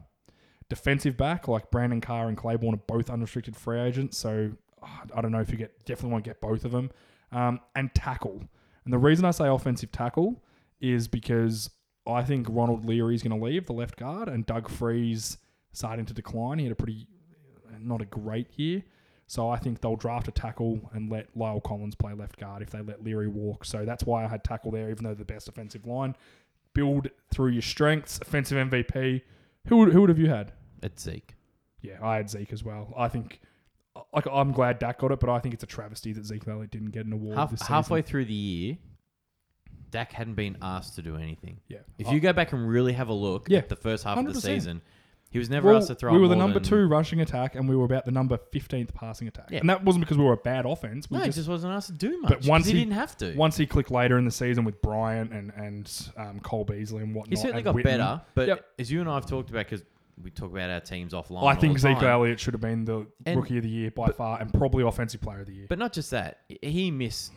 defensive back like Brandon Carr and Claiborne are both unrestricted free agents. So ah, I don't know if you get definitely want to get both of them. Um, and tackle. And the reason I say offensive tackle is because I think Ronald Leary is going to leave the left guard, and Doug Free's starting to decline. He had a pretty not a great year. So I think they'll draft a tackle and let La'el Collins play left guard if they let Leary walk. So that's why I had tackle there, even though the best offensive line. Build through your strengths. Offensive MVP. Who would, who would have you had? It's Zeke. Yeah, I had Zeke as well. I think, like, I'm glad Dak got it, but I think it's a travesty that Zeke Elliott didn't get an award Half, this season. halfway through the year, Dak hadn't been asked to do anything. Yeah. If you go back and really have a look Yeah, at the first half of the 100%. season, he was never asked to throw. we were more the number than- two rushing attack, and we were about the number 15th passing attack. Yeah. And that wasn't because we were a bad offense. We No, he just, wasn't asked to do much. But once he, didn't have to. once he clicked later in the season with Bryant and and um, Cole Beasley and whatnot, he certainly and got Witten, better. But Yep. as you and I have talked about, because we talk about our teams offline. I all think the Zeke time. Elliott should have been the And- rookie of the year by far, and probably offensive player of the year. But not just that, he missed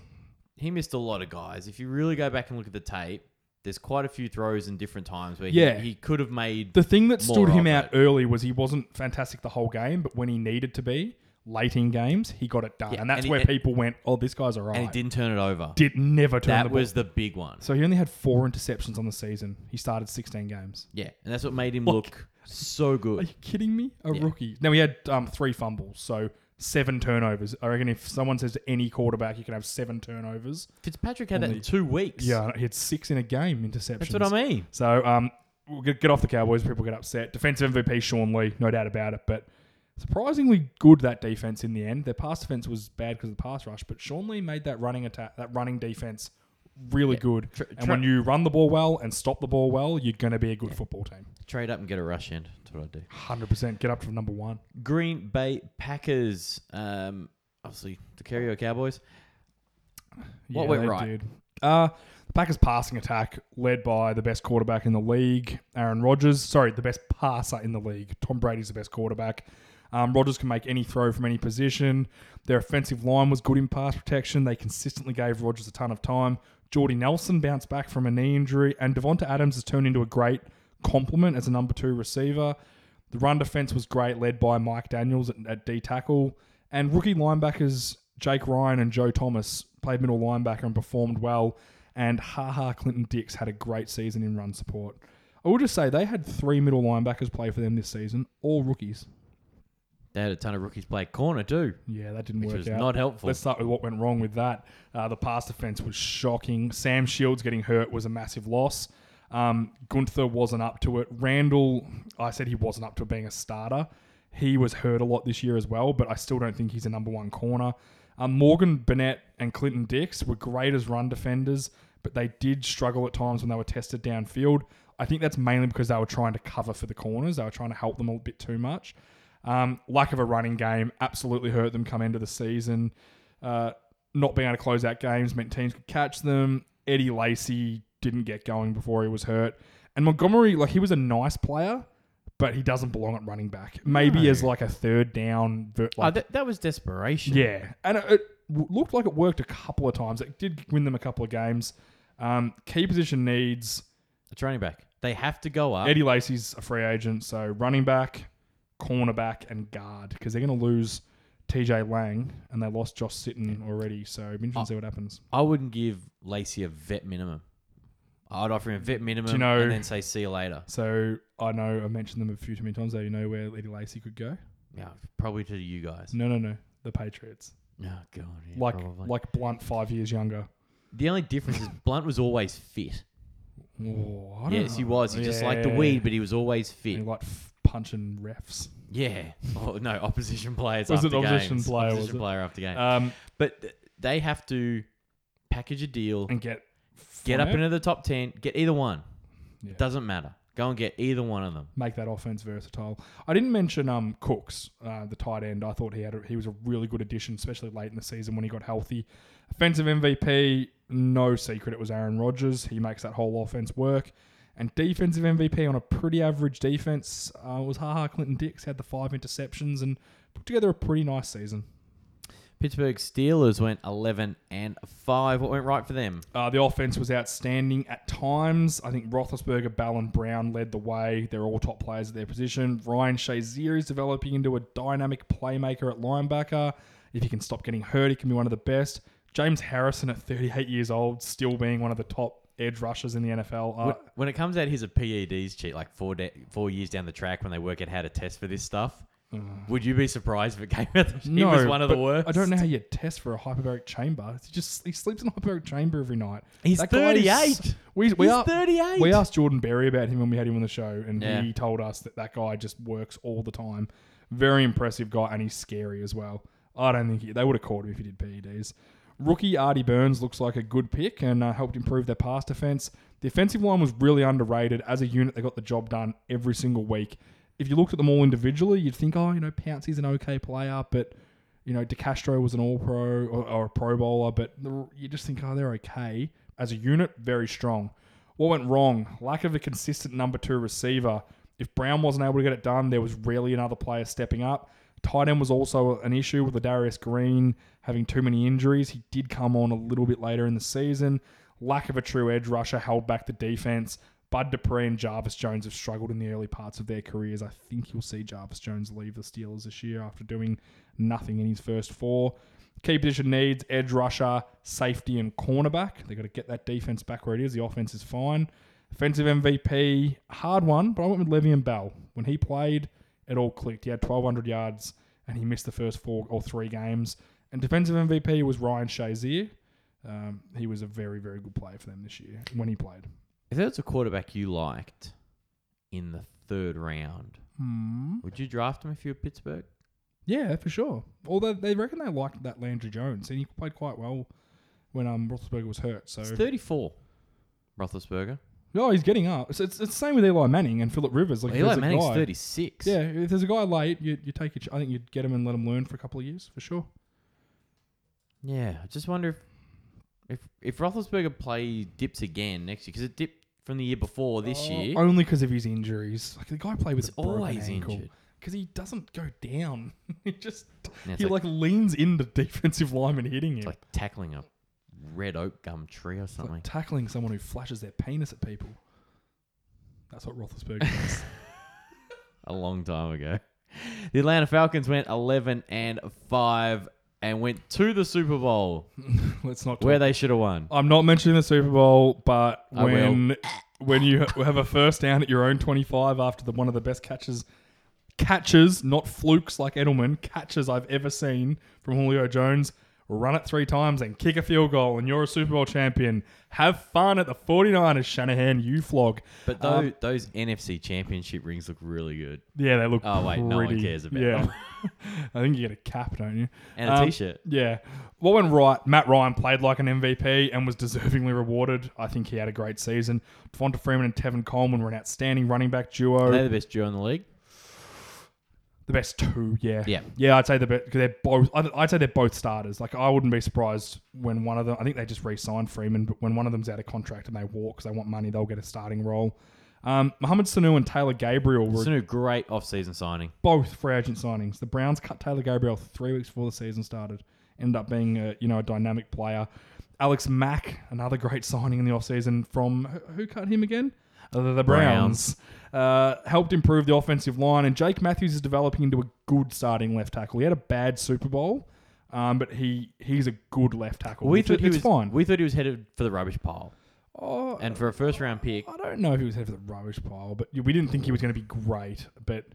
he missed a lot of guys. If you really go back and look at the tape, there's quite a few throws in different times where Yeah. he, he could have made the thing that stood him out it. early was he wasn't fantastic the whole game, but when he needed to be late in games, he got it done, Yeah, and that's and he- where and- people went, "Oh, this guy's alright." and he didn't turn it over. Did never turn that the was the big one. so he only had four interceptions on the season. He started 16 games. Yeah, and that's what made him Look. look so good. Are you kidding me? A Yeah. rookie. Now he had um, three fumbles, so seven turnovers. I reckon if someone says to any quarterback you can have seven turnovers, Fitzpatrick had that in two weeks. yeah, he had six in a game interceptions. that's what I mean. So um, we'll get, get off the Cowboys. People get upset. Defensive MVP Sean Lee, no doubt about it. But surprisingly good that defense in the end. Their pass defense was bad because of the pass rush, but Sean Lee made that running attack, that running defense, really Yeah. good. Tra- and tra- when you run the ball well and stop the ball well, you're going to be a good football team. Trade up and get a rush in. What I do. Hundred percent. Get up to number one. Green Bay Packers. Um, obviously the Carrier Cowboys. What went they right? Did. Uh, the Packers passing attack led by the best quarterback in the league, Aaron Rodgers. Sorry, the best passer in the league. Tom Brady's the best quarterback. Um, Rodgers can make any throw from any position. Their offensive line was good in pass protection. They consistently gave Rodgers a ton of time. Jordy Nelson bounced back from a knee injury, and Davante Adams has turned into a great complement as a number two receiver. The run defense was great, led by Mike Daniels at, at D tackle. And rookie linebackers Jake Ryan and Joe Thomas played middle linebacker and performed well. And Ha Ha, Clinton Dix had a great season in run support. I will just say they had three middle linebackers play for them this season, all rookies. They had a ton of rookies play corner too, Yeah, that didn't which work was out. not helpful. Let's start with what went wrong with that. Uh, the pass defense was shocking. Sam Shields getting hurt was a massive loss. Um, Gunter wasn't up to it. Randall, I said he wasn't up to being a starter. He was hurt a lot this year as well, but I still don't think he's a number one corner. Um, Morgan Burnett and Clinton Dix were great as run defenders, but they did struggle at times when they were tested downfield. I think that's mainly because they were trying to cover for the corners. They were trying to help them a bit too much. Um, lack of a running game absolutely hurt them come into the season. Uh, not being able to close out games meant teams could catch them. Eddie Lacy didn't get going before he was hurt. And Montgomery, like he was a nice player, but he doesn't belong at running back. Maybe No. as like a third down. ver- Oh, that, that was desperation. yeah, and it, it looked like it worked a couple of times. It did win them a couple of games. Um, key position needs. It's running back. They have to go up. Eddie Lacy's a free agent, so running back, cornerback, and guard because they're going to lose TJ Lang and they lost Josh Sitton already. So interesting to see what happens. I wouldn't give Lacy a vet minimum. I'd offer him a vet minimum you know- and then say see you later. So I know I mentioned them a few too many times. Though you know where Eddie Lacy could go? Yeah, probably to you guys. No, no, no. The Patriots, Oh god, yeah, like probably. like Blount, five years younger. the only difference is Blount was always fit. Oh, I don't Yes, he know. was. He just liked the Yeah. weed, but he was always And he fit. liked f- punching refs. Yeah. Oh no, opposition players Was after it opposition games. player, was Opposition it? player after game. Um, but th- they have to package a deal, and get get up into the top ten, get either one. Yeah. Doesn't matter. Go and get either one of them. make that offense versatile. I didn't mention um Cooks, uh, the tight end. I thought he had a, he was a really good addition, especially late in the season when he got healthy. Offensive MVP, no secret, it was Aaron Rodgers. He makes that whole offense work. And defensive MVP on a pretty average defense uh, was Ha Ha Clinton Dix had the five interceptions and put together a pretty nice season. Pittsburgh Steelers went eleven and five. What went right for them? Uh, the offense was outstanding at times. I think Roethlisberger, Bell, and Brown led the way. They're all top players at their position. Ryan Shazier is developing into a dynamic playmaker at linebacker. If he can stop getting hurt, he can be one of the best. James Harrison at 38 years old, still being one of the top edge rushers in the NFL. Uh, When- when it comes out, he's a PEDs cheat like four de- four years down the track when they work out how to test for this stuff. Would you be surprised if it came out that he no, was one of the worst? I don't know how you test for a hyperbaric chamber. He just he sleeps in a hyperbaric chamber every night. He's That guy is- 38. We, we He's are 38. We asked Jordan Berry about him when we had him on the show, and Yeah. he told us that that guy just works all the time. Very impressive guy, and he's scary as well. I don't think he, they would have caught him if he did PEDs. Rookie Artie Burns looks like a good pick and uh, helped improve their pass defense. The offensive line was really underrated. As a unit, they got the job done every single week. If you looked at them all individually, you'd think, oh, you know, Pouncey's an okay player, but you know, DeCastro was an All Pro or, or a Pro Bowler, but you just think, oh, they're okay. As a unit, very strong. What went wrong? Lack of a consistent number two receiver. If Brown wasn't able to get it done, there was rarely another player stepping up. Tight end was also an issue with Ladarius Green having too many injuries. He did come on a little bit later in the season. Lack of a true edge rusher held back the defense. Bud Dupree and Jarvis Jones have struggled in the early parts of their careers. I think you'll see Jarvis Jones leave the Steelers this year after doing nothing in his first four. Key position needs edge rusher, safety, and cornerback. They've got to get that defense back where it is. The offense is fine. Offensive MVP, hard one, but I went with Le'Veon Bell. When he played, it all clicked. He had 1,200 yards and he missed the first four or three games. And defensive MVP was Ryan Shazier. Um, he was a very, very good player for them this year when he played. If there was a quarterback you liked in the third round, Hmm. would you draft him if you were Pittsburgh? Yeah, for sure. Although they reckon they liked that Landry Jones, and he played quite well when um Roethlisberger was hurt. So It's 34. Roethlisberger. oh, he's getting up. It's, it's, it's the same with Eli Manning and Philip Rivers. Like Well, Eli Manning's guy- 36. Yeah, if there's a guy late, you, you take it. I think you'd get him and let him learn for a couple of years for sure. Yeah, I just wonder if if if Roethlisberger play dips again next year because it dipped from the year before this Oh, year. only because of his injuries. Like the guy played with He's a broken always ankle injured. because he doesn't go down. he just Yeah, it's he like, like, leans into defensive lineman hitting it's him. like tackling a red oak gum tree or It's like something. tackling someone who flashes their penis at people. That's what Roethlisberger does. a long time ago. The Atlanta Falcons went 11 and 5 and went to the Super Bowl Let's not. Talk. where they should have won. I'm not mentioning the Super Bowl, but I when when you ha- have a first down at your own 25 after the one of the best catches, catches, not flukes like Edelman, catches I've ever seen from Julio Jones, run it three times, and kick a field goal, and you're a Super Bowl champion. Have fun at the 49ers, Shanahan, you flog. But Um, those, those NFC championship rings look really good. Yeah, they look Oh, wait, no one pretty- cares about yeah. them. I think you get a cap, don't you? And a Um, shirt Yeah. What went right? Matt Ryan played like an MVP and was deservingly rewarded. I think he had a great season. Devonta Freeman and Tevin Coleman were an outstanding running back duo. They're the best duo in the league. The best two, yeah, Yeah. yeah. I'd say the best because they're both. I'd, I'd say they're both starters. Like I wouldn't be surprised when one of them. I think they just re-signed Freeman, but when one of them's out of contract and they walk because they want money, they'll get a starting role. Um, Mohamed Sanu and Taylor Gabriel were It's a great off-season signing. both free agent signings. The Browns cut Taylor Gabriel three weeks before the season started. Ended up being a, you know a dynamic player. Alex Mack, another great signing in the offseason from who, who cut him again? Uh, the, the Browns. Uh, helped improve the offensive line, and Jake Matthews is developing into a good starting left tackle. He had a bad Super Bowl, um, but he he's a good left tackle. We thought he was fine. We thought he was headed for the rubbish pile, Oh, and for a first-round pick, I don't know if he was headed for the rubbish pile, but we didn't think he was going to be great. But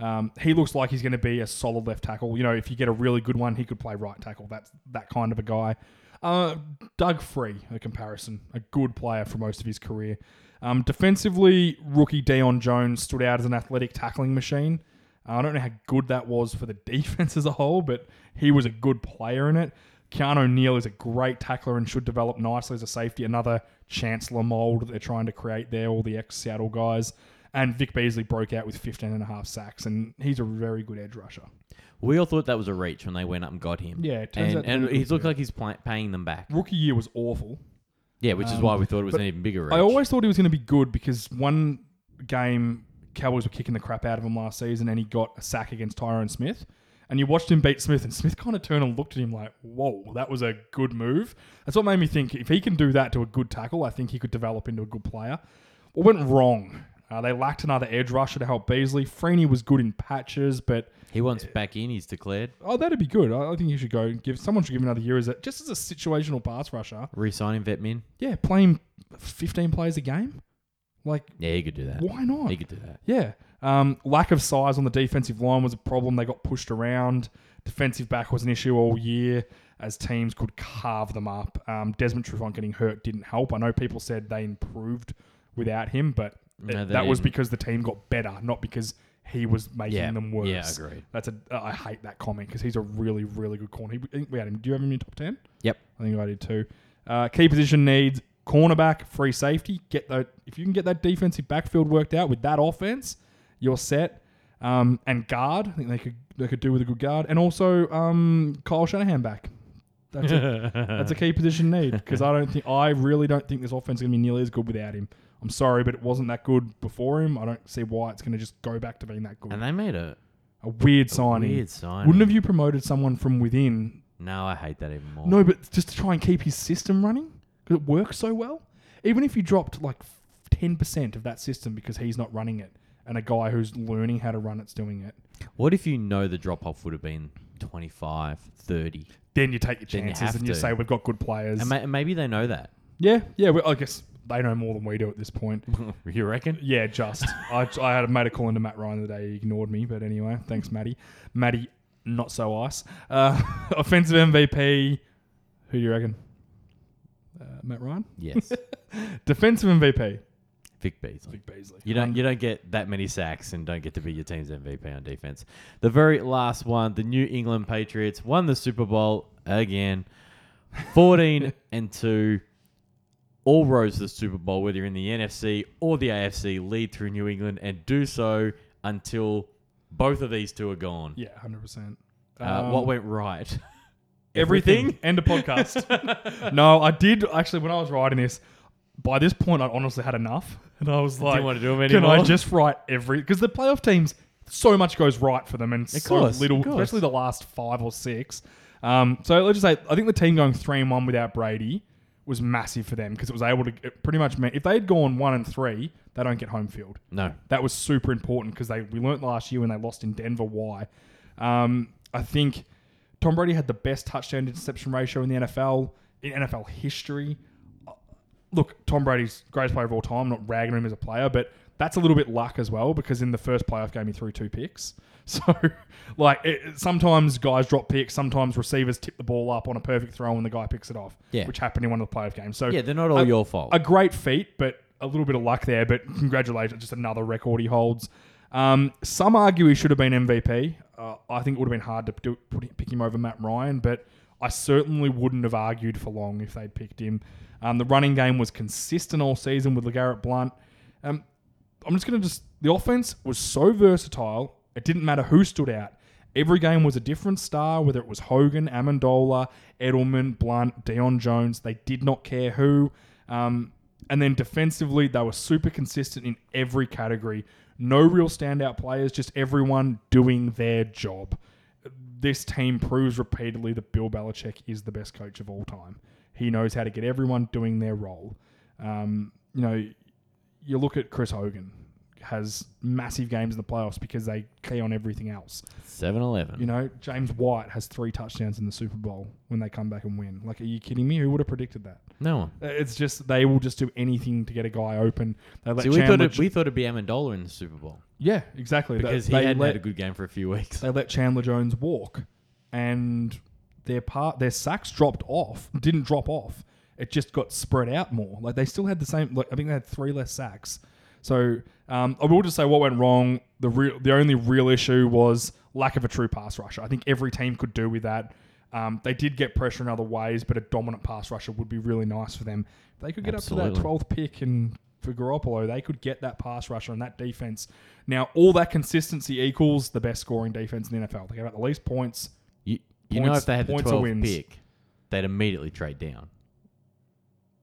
um, he looks like he's going to be a solid left tackle. You know, if you get a really good one, he could play right tackle. That's that kind of a guy. Uh, Doug Free, a comparison, a good player for most of his career. Um, defensively, rookie Deion Jones stood out as an athletic tackling machine. Uh, I don't know how good that was for the defense as a whole, but he was a good player in it. Keanu Neal is a great tackler and should develop nicely as a safety. Another Chancellor mold that they're trying to create there, all the ex Seattle guys. And Vic Beasley broke out with 15 and a half sacks, and he's a very good edge rusher. we all thought that was a reach when they went up and got him. Yeah, and, out and he's looked like he's pay- paying them back. Rookie year was awful. Yeah, which is Um, why we thought it was but an even bigger reach. I always thought he was going to be good because one game Cowboys were kicking the crap out of him last season, and he got a sack against Tyron Smith. And you watched him beat Smith, and Smith kind of turned and looked at him like, "Whoa, that was a good move." That's what made me think if he can do that to a good tackle, I think he could develop into a good player. What went wrong? Uh, they lacked another edge rusher to help Beasley. Freeney was good in patches, but he wants back in. He's declared oh, that'd be good. I, I think he should go. Give someone should give him another year as a just as a situational pass rusher. re-signing Vetmin. Yeah, playing fifteen plays a game. Like, Yeah, he could do that. why not? He could do that. Yeah. Um, lack of size on the defensive line was a problem. They got pushed around. Defensive back was an issue all year as teams could carve them up. Um, Desmond Trufant getting hurt didn't help. I know people said they improved without him, but No, it- they that was didn't. because the team got better, not because he was making Yeah, them worse. yeah, agreed. That's a I hate that comment because he's a really really good corner. He, I think we had him. Do you have him in top ten? Yep. I think I did too. Uh, key position needs cornerback, free safety. Get that if you can get that defensive backfield worked out with that offense, you're set. Um, and guard, I think they could they could do with a good guard, and also um, Kyle Shanahan back. That's a, that's a key position need because I don't think I really don't think this offense is going to be nearly as good without him. I'm sorry, but it wasn't that good before him. I don't see why it's going to just go back to being that good. And they made a a weird signing. weird signing. Wouldn't have you promoted someone from within No, I hate that even more. no, but just to try and keep his system running because it works so well. Even if you dropped like ten percent of that system because he's not running it, and a guy who's learning how to run it's doing it, What if you know the drop off would have been 25, 30? then you take your Then you chances have and you to. say we've got good players. And, ma- and maybe they know that. yeah, yeah. I guess they know more than we do at this point. you reckon? Yeah, just I, I had made a call into Matt Ryan the day he ignored me, but anyway, thanks, Matty. Matty, not so ice. Uh, offensive MVP. Who do you reckon? Uh, Matt Ryan. Yes. Defensive MVP. Vic Beasley. Vic Beasley. You don't Um, you don't get that many sacks and don't get to be your team's MVP on defense. The very last one, the New England Patriots won the Super Bowl again. 14 and 2. All roads to the Super Bowl, whether you're in the NFC or the AFC, lead through New England and do so until both of these two are gone. Yeah, hundred percent. Uh, what went right? everything? End of podcast. no, I did actually when I was writing this. By this point, I honestly had enough, and I was like, want to do them "Can I just write every?" Because the playoff teams, so much goes right for them, and so course, little, especially the last five or six. Um, so let's just say, I think the team going three and one without Brady was massive for them because it was able to it pretty much meant if they had gone one and three, they don't get home field. No. That was super important because they we learnt last year when they lost in Denver why. Um, I think Tom Brady had the best touchdown interception ratio in the NFL in NFL history. Uh, Look, Tom Brady's greatest player of all time. I'm not ragging him as a player, but that's a little bit luck as well because in the first playoff game he threw two picks. So, like, it, sometimes guys drop picks, sometimes receivers tip the ball up on a perfect throw and the guy picks it off, Yeah. which happened in one of the playoff games. So, Yeah, they're not all a- your fault. A great feat, but a little bit of luck there. But congratulations, just another record he holds. Um, some argue he should have been MVP. Uh, I think it would have been hard to do, put, pick him over Matt Ryan, but I certainly wouldn't have argued for long if they'd picked him. Um, the running game was consistent all season with LeGarrette Blount. Um, I'm just going to just. The offense was so versatile, it didn't matter who stood out. Every game was a different star, whether it was Hogan, Amendola, Edelman, Blount, Dion Jones. They did not care who. Um, and then defensively, they were super consistent in every category. No real standout players, just everyone doing their job. This team proves repeatedly that Bill Belichick is the best coach of all time. He knows how to get everyone doing their role. Um, you know, you look at Chris Hogan has massive games in the playoffs because they key on everything else. 7 11. You know, James White has three touchdowns in the Super Bowl when they come back and win. Like, are you kidding me? Who would have predicted that? no one. Uh, It's just they will just do anything to get a guy open. They let See, we thought, it, we thought it'd be Amendola in the Super Bowl yeah, exactly. They- because he they hadn't let, had a good game for a few weeks. they let Chandler Jones walk, and their part their sacks dropped off. Didn't drop off. It just got spread out more. Like they still had the same. Like I think they had three less sacks. So um, I will just say what went wrong. The real, the only real issue was lack of a true pass rusher. I think every team could do with that. Um, they did get pressure in other ways, but a dominant pass rusher would be really nice for them. If they could get up to that twelfth pick and for Garoppolo, they could get that pass rusher and that defense. Now, all that consistency equals the best scoring defense in the NFL. They gave out the least points. You, you know, if they had the points or 12th pick, they'd immediately trade down.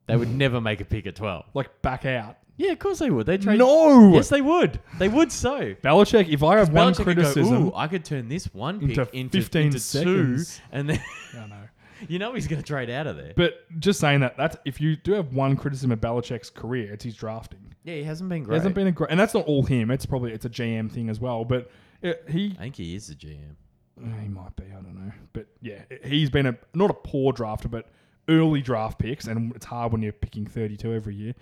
They would never make a pick at 12. Like back out. Yeah, of course they would. They trade. No, Yes, they would. They would so. Belichick. If I have one Belichick could go, criticism, Ooh, I could turn this one pick into into, 15 into two, and then I know. you know he's going to trade out of there. But just saying that, that's if you do have one criticism of Belichick's career, it's his drafting. yeah, he hasn't been He great. hasn't been a great, and that's not all him. It's probably it's a GM thing as well. But it, he I think he is the GM. Uh, he might be. I don't know. But yeah, he's been a not a poor drafter, but early draft picks, and it's hard when you're picking 32 every year.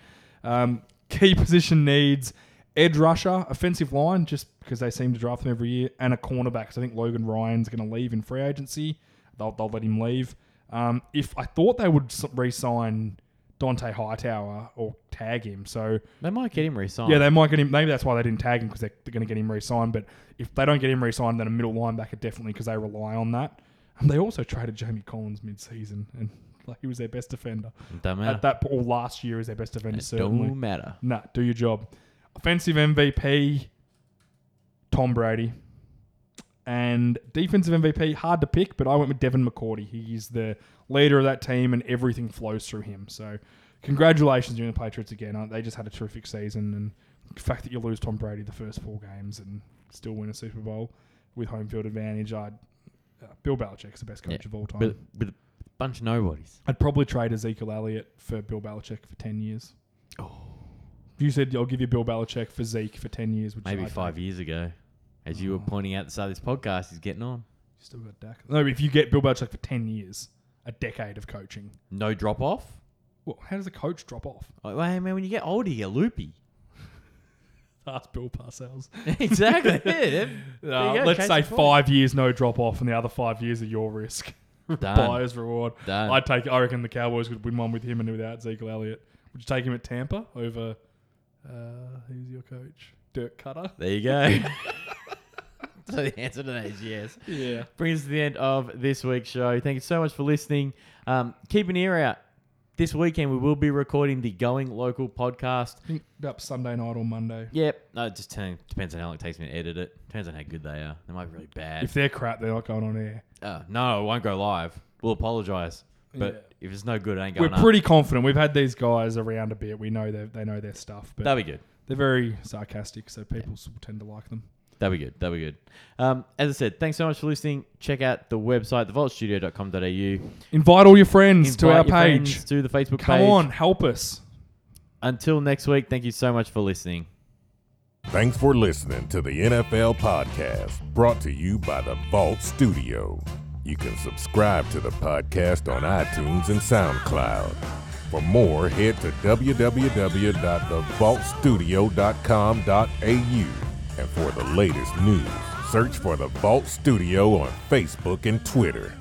Um, key position needs edge rusher, offensive line, just because they seem to draft them every year, and a cornerback. 'cause I think Logan Ryan's going to leave in free agency. They'll, they'll let him leave. Um, if I thought they would re-sign Dont'a Hightower or tag him, so They might get him re-signed. yeah, they might get him. Maybe that's why they didn't tag him because they're, they're going to get him re-signed. But if they don't get him re-signed, then a middle linebacker definitely because they rely on that. And they also traded Jamie Collins mid-season, and like he was their best defender Don't matter. at that. Or last year is their best defender it certainly. don't matter. Nah, do your job. Offensive MVP, Tom Brady. And defensive MVP, hard to pick, but I went with Devin McCourty. He's the leader of that team, and everything flows through him. So, congratulations, you the Patriots again. Uh, They just had a terrific season, and the fact that you lose Tom Brady the first four games and still win a Super Bowl with home field advantage, I'd uh, Bill Belichick's the best coach Yeah, of all time. With, with a bunch of nobodies. I'd probably trade Ezekiel Elliott for Bill Belichick for ten years. Oh, if you said I'll give you Bill Belichick for Zeke for ten years, which Maybe I five years ago. As you were Oh. pointing out at the start of this podcast, he's getting on. You still got Dak. No, if you get Bill Belichick for ten years, a decade of coaching. No drop off. Well, how does a coach drop off? Well, hey, man, when you get older, you get loopy. Ask Bill Parcells. exactly. Yeah, Uh, go, let's say five years no drop off, and the other five years are your risk. Buyer's reward. Done. I'd take. I reckon the Cowboys could win one with him and without Zeke Elliott. Would you take him at Tampa over? Uh, who's your coach? Dirk Koetter. There you go. so the answer to that is yes. Yeah. Brings us to the end of this week's show. Thank you so much for listening. Um, keep an ear out. This weekend we will be recording the Going Local podcast. I think about Sunday night or Monday. Yep. No, it just depends on how long it takes me to edit it. Depends on how good they are. They might be really bad. If they're crap, they're not going on air. Uh, no, it won't go live. We'll apologise. But if it's no good, it ain't going We're up. pretty confident. We've had these guys around a bit. We know they they know their stuff, but That'll be good. they're very sarcastic, so people s- tend to like them. That'll be good. That'll be good. Um, as I said, thanks so much for listening. Check out the website, thevaultstudio.com.au. Invite all your friends to Invite our your page. friends to the Facebook Come page. on, help us. Until next week, thank you so much for listening. Thanks for listening to the NFL podcast brought to you by the Vault Studio. You can subscribe to the podcast on iTunes and SoundCloud. For more, head to www.thevaultstudio.com.au. And for the latest news, search for The Vault Studio on Facebook and Twitter.